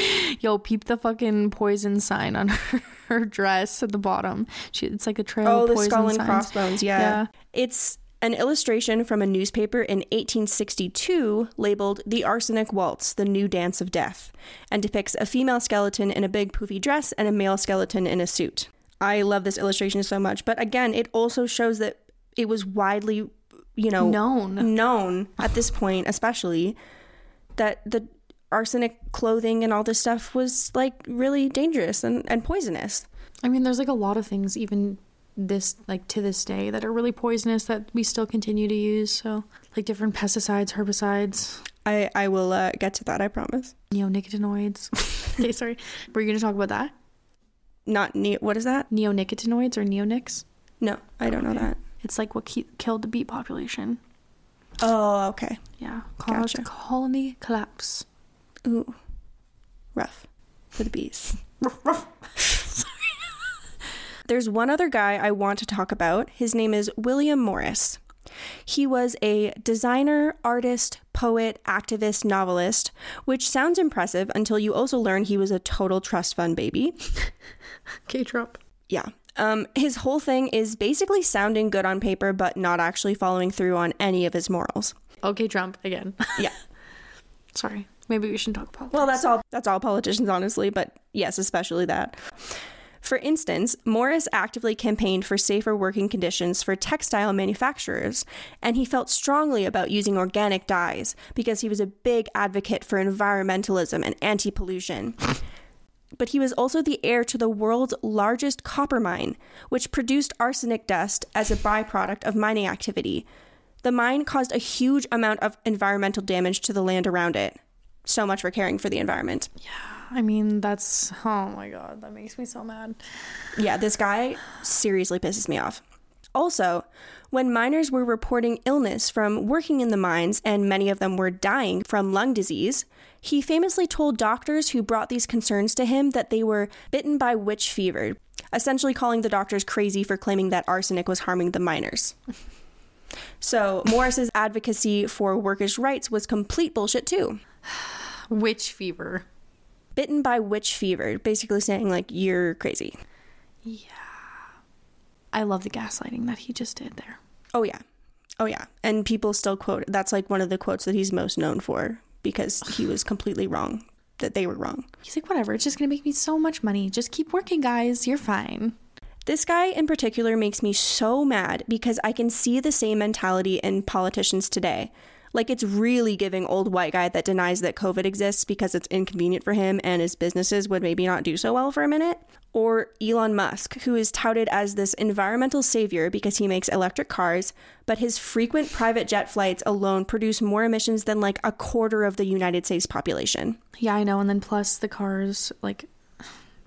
Yo, peep the fucking poison sign on her, her dress at the bottom. She, it's like a trail Oh, of the skull and signs. crossbones. Yeah. Yeah. It's an illustration from a newspaper in 1862 labeled The Arsenic Waltz, The New Dance of Death, and depicts a female skeleton in a big poofy dress and a male skeleton in a suit. I love this illustration so much, but again, it also shows that it was widely, you know, Known. known at this point, especially that the arsenic clothing and all this stuff was like really dangerous and, and poisonous. I mean, there's like a lot of things, even this, like to this day, that are really poisonous that we still continue to use. So, like different pesticides, herbicides, I, I will uh, get to that, I promise. neonicotinoids. okay, sorry. Were you going to talk about that? Not ne- what is that? Neonicotinoids or neonics? No, I don't know that. It's like what ke- killed the bee population. Oh, okay. Yeah, caused Gotcha. colony collapse. Ooh, rough for the bees. There's one other guy I want to talk about. His name is William Morris. He was a designer, artist, poet, activist, novelist, which sounds impressive until you also learn he was a total trust fund baby. K Trump. Yeah. Um, his whole thing is basically sounding good on paper, but not actually following through on any of his morals. Okay, Trump again. Yeah. Sorry. Maybe we shouldn't talk politics. Well, that's all. That's all politicians, honestly. But yes, especially that. For instance, Morris actively campaigned for safer working conditions for textile manufacturers, and he felt strongly about using organic dyes because he was a big advocate for environmentalism and anti pollution. But he was also the heir to the world's largest copper mine, which produced arsenic dust as a byproduct of mining activity. The mine caused a huge amount of environmental damage to the land around it. So much for caring for the environment. Yeah, I mean, that's. Oh my god, that makes me so mad. Yeah, this guy seriously pisses me off. Also, when miners were reporting illness from working in the mines and many of them were dying from lung disease, he famously told doctors who brought these concerns to him that they were bitten by witch fever, essentially calling the doctors crazy for claiming that arsenic was harming the miners. So, Morris's advocacy for workers' rights was complete bullshit too. Witch fever. Bitten by witch fever, basically saying like you're crazy. Yeah. I love the gaslighting that he just did there. Oh yeah. Oh yeah. And people still quote that's like one of the quotes that he's most known for because he was completely wrong. That they were wrong. He's like, whatever, it's just gonna make me so much money. Just keep working, guys. You're fine. This guy in particular makes me so mad because I can see the same mentality in politicians today. Like it's really giving old white guy that denies that COVID exists because it's inconvenient for him and his businesses would maybe not do so well for a minute. Or Elon Musk, who is touted as this environmental savior because he makes electric cars, but his frequent private jet flights alone produce more emissions than like a quarter of the United States population. Yeah, I know. And then plus the cars, like,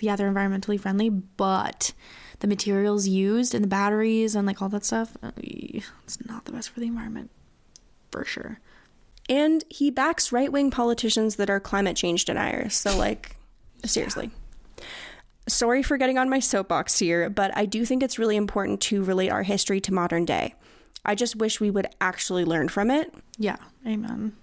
yeah, they're environmentally friendly, but the materials used and the batteries and like all that stuff, uh, it's not the best for the environment, for sure. And he backs right wing politicians that are climate change deniers. So, like, seriously. Sorry for getting on my soapbox here, but I do think it's really important to relate our history to modern day. I just wish we would actually learn from it. Yeah, amen.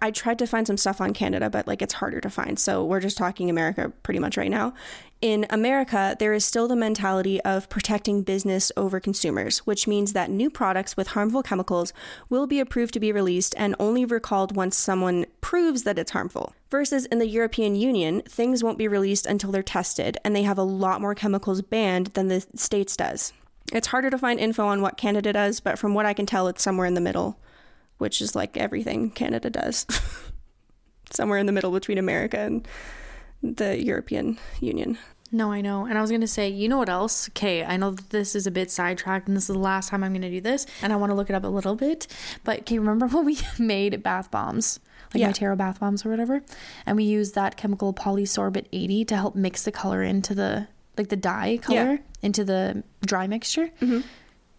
I, tried to find some stuff on Canada, but like it's harder to find. So we're just talking America pretty much right now. In America, there is still the mentality of protecting business over consumers, which means that new products with harmful chemicals will be approved to be released and only recalled once someone proves that it's harmful. Versus in the European Union, things won't be released until they're tested, and they have a lot more chemicals banned than the States does. It's harder to find info on what Canada does, but from what I can tell, it's somewhere in the middle, which is like everything Canada does. somewhere in the middle between America and the European Union. No, I know. And I was going to say, you know what else? Okay, I know that this is a bit sidetracked and this is the last time I'm going to do this. And I want to look it up a little bit. But okay, remember when we made bath bombs? Like Yeah. my tarot bath bombs or whatever? And we used that chemical polysorbate 80 to help mix the color into the, like the dye color Yeah. into the dry mixture. Mm-hmm.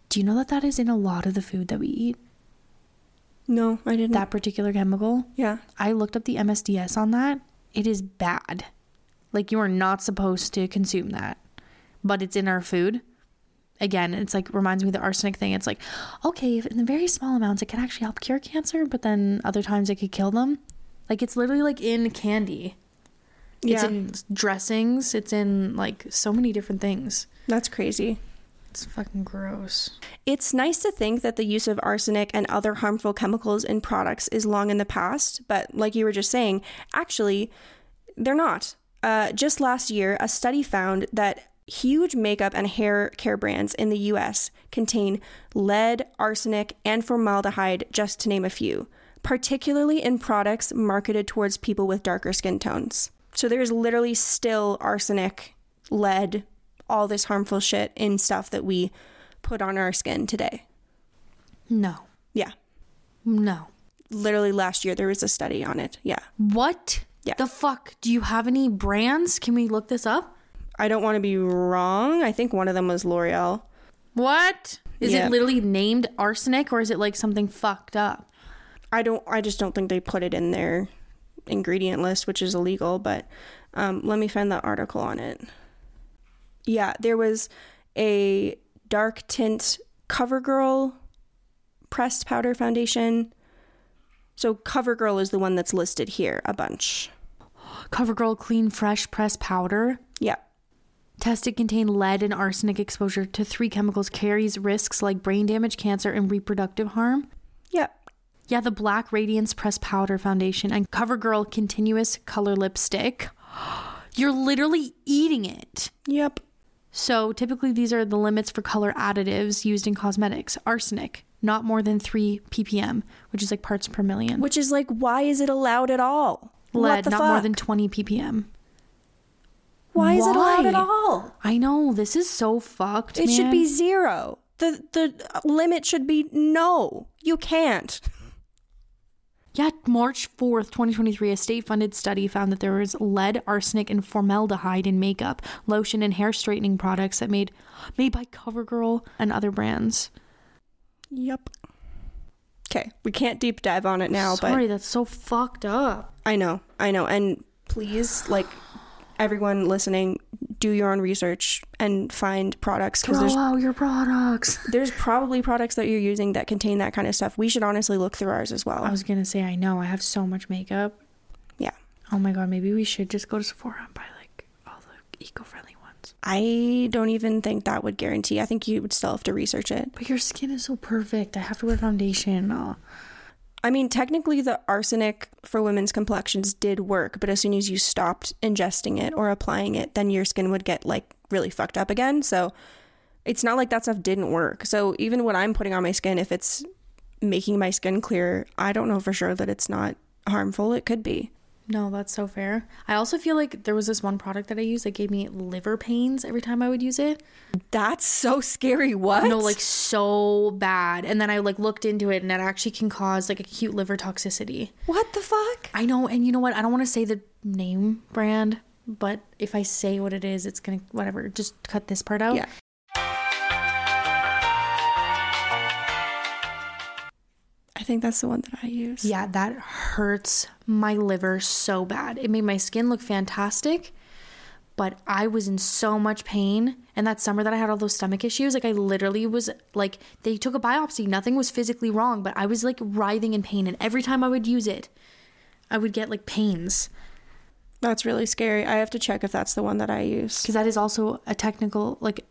Do you know that that is in a lot of the food that we eat? No, I didn't. That particular chemical? yeah. I looked up the MSDS on that. It is bad. Like you are not supposed to consume that. But it's in our food. Again, it's like reminds me of the arsenic thing. It's like, okay, if in the very small amounts it can actually help cure cancer, but then other times it could kill them. Like it's literally like in candy. It's Yeah. in dressings. It's in like so many different things. That's crazy. It's fucking gross. It's nice to think that the use of arsenic and other harmful chemicals in products is long in the past, but like you were just saying, actually, they're not. Uh, just last year, a study found that huge makeup and hair care brands in the US contain lead, arsenic, and formaldehyde, just to name a few, particularly in products marketed towards people with darker skin tones. So there's literally still arsenic, lead, all this harmful shit in stuff that we put on our skin today. No. Yeah. No. Literally last year there was a study on it. Yeah. What? Yeah. The fuck? Do you have any brands? Can we look this up? I don't want to be wrong. I think one of them was L'Oreal. What? Is Yeah. it literally named arsenic or is it like something fucked up? I don't I just don't think they put it in their ingredient list, which is illegal, but um, let me find the article on it. Yeah, there was a dark tint CoverGirl pressed powder foundation. So CoverGirl is the one that's listed here a bunch. CoverGirl Clean Fresh Press Powder. Yeah. Tested contain lead and arsenic exposure to three chemicals carries risks like brain damage, cancer, and reproductive harm. Yeah. Yeah, the Black Radiance Press Powder Foundation and CoverGirl Continuous Color Lipstick. You're literally eating it. Yep. So typically these are the limits for color additives used in cosmetics. Arsenic, not more than 3 ppm, which is like parts per million. Which is like, why is it allowed at all? Lead, not fuck? more than 20 ppm. Why is it allowed at all? I know this is so fucked. It should be zero. The the limit should be no. You can't. Yeah, March 4th, 2023, a state funded study found that there was lead, arsenic, and formaldehyde in makeup, lotion, and hair straightening products that made made by CoverGirl and other brands. Yep. Okay, we can't deep dive on it now, Sorry, but that's so fucked up. I know, I know, and please, like everyone listening, do your own research and find products because there's out your products. there's probably products that you're using that contain that kind of stuff. We should honestly look through ours as well. I was gonna say, I know, I have so much makeup. yeah. Oh my god, maybe we should just go to Sephora and buy like all the eco friendly ones. I don't even think that would guarantee. I think you would still have to research it. But your skin is so perfect. I have to wear foundation. Oh. I mean, technically, the arsenic for women's complexions did work, but as soon as you stopped ingesting it or applying it, then your skin would get like really fucked up again. So it's not like that stuff didn't work. So even what I'm putting on my skin, if it's making my skin clear, I don't know for sure that it's not harmful. It could be. No, that's so fair. I also feel like there was this one product that I used that gave me liver pains every time I would use it. That's so scary. What? No, like so bad. And then I like looked into it and it actually can cause like acute liver toxicity. what the fuck? I know, and you know what? I don't want to say the name brand, but if I say what it is, it's gonna whatever. Just cut this part out. Yeah. I think that's the one that I use. Yeah, that hurts my liver so bad. It made my skin look fantastic, but I was in so much pain. And that summer that I had all those stomach issues, like I literally was like, they took a biopsy. Nothing was physically wrong, but I was like writhing in pain. And every time I would use it, I would get like pains. That's really scary. I have to check if that's the one that I use. Because that is also a technical, like,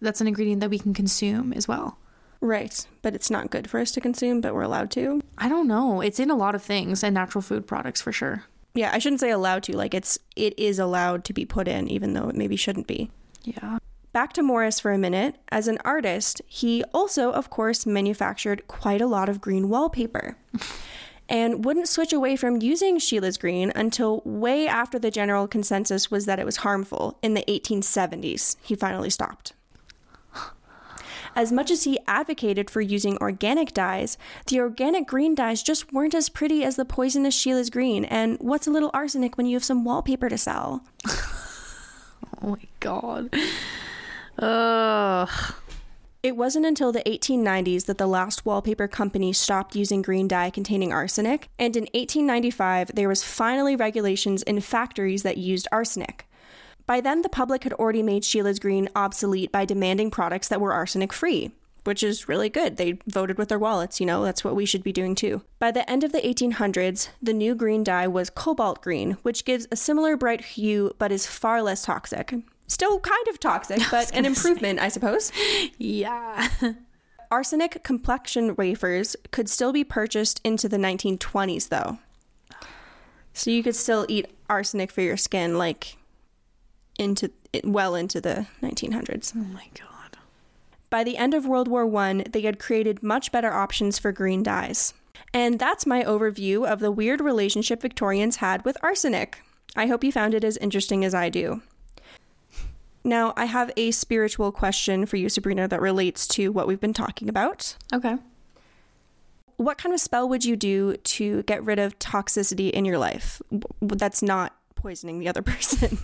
that's an ingredient that we can consume as well. Right, but it's not good for us to consume, but we're allowed to. I don't know. It's in a lot of things and natural food products for sure. Yeah, I shouldn't say allowed to. Like it's it is allowed to be put in even though it maybe shouldn't be. Yeah. Back to Morris for a minute. As an artist, he also, of course, manufactured quite a lot of green wallpaper. and wouldn't switch away from using Scheele's green until way after the general consensus was that it was harmful in the 1870s. He finally stopped. As much as he advocated for using organic dyes, the organic green dyes just weren't as pretty as the poisonous Scheele's green. And what's a little arsenic when you have some wallpaper to sell? oh my god. Ugh. It wasn't until the 1890s that the last wallpaper company stopped using green dye containing arsenic, and in 1895 there was finally regulations in factories that used arsenic. By then, the public had already made Scheele's Green obsolete by demanding products that were arsenic free, which is really good. They voted with their wallets, you know, that's what we should be doing too. By the end of the 1800s, the new green dye was cobalt green, which gives a similar bright hue but is far less toxic. Still kind of toxic, but an improvement, say. I suppose. Yeah. Arsenic complexion wafers could still be purchased into the 1920s, though. So you could still eat arsenic for your skin, like into well into the 1900s. Oh my god. By the end of World War I, they had created much better options for green dyes. And that's my overview of the weird relationship Victorians had with arsenic. I hope you found it as interesting as I do. Now, I have a spiritual question for you, Sabrina, that relates to what we've been talking about. Okay. What kind of spell would you do to get rid of toxicity in your life that's not poisoning the other person?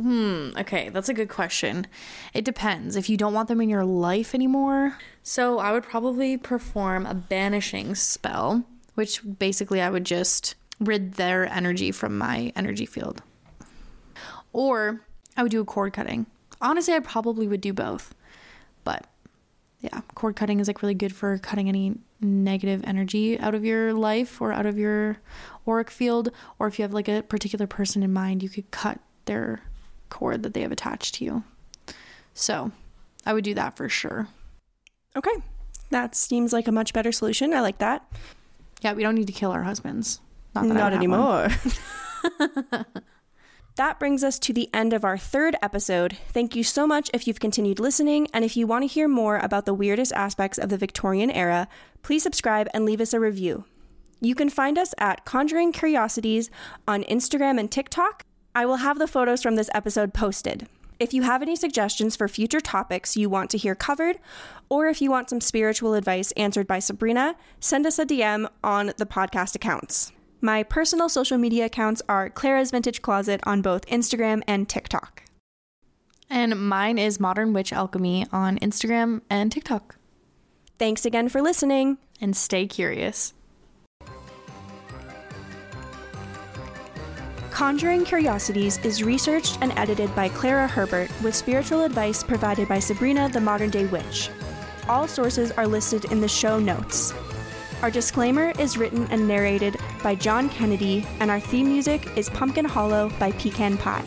Hmm. Okay, that's a good question. It depends. If you don't want them in your life anymore, so I would probably perform a banishing spell, which basically I would just rid their energy from my energy field. Or I would do a cord cutting. Honestly, I probably would do both. But yeah, cord cutting is like really good for cutting any negative energy out of your life or out of your auric field. Or if you have like a particular person in mind, you could cut their cord that they have attached to you. So I would do that for sure. Okay. That seems like a much better solution. I like that. Yeah, we don't need to kill our husbands. Not, Not anymore. That brings us to the end of our third episode. Thank you so much if you've continued listening, and if you want to hear more about the weirdest aspects of the Victorian era, please subscribe and leave us a review. You can find us at Conjuring Curiosities on Instagram and TikTok. I will have the photos from this episode posted. If you have any suggestions for future topics you want to hear covered, or if you want some spiritual advice answered by Sabrina, send us a DM on the podcast accounts. My personal social media accounts are Clara's Vintage Closet on both Instagram and TikTok. And mine is Modern Witch Alchemy on Instagram and TikTok. Thanks again for listening. And stay curious. Conjuring Curiosities is researched and edited by Clara Herbert with spiritual advice provided by Sabrina the Modern Day Witch. All sources are listed in the show notes. Our disclaimer is written and narrated by John Kennedy, and our theme music is Pumpkin Hollow by Pecan Pie.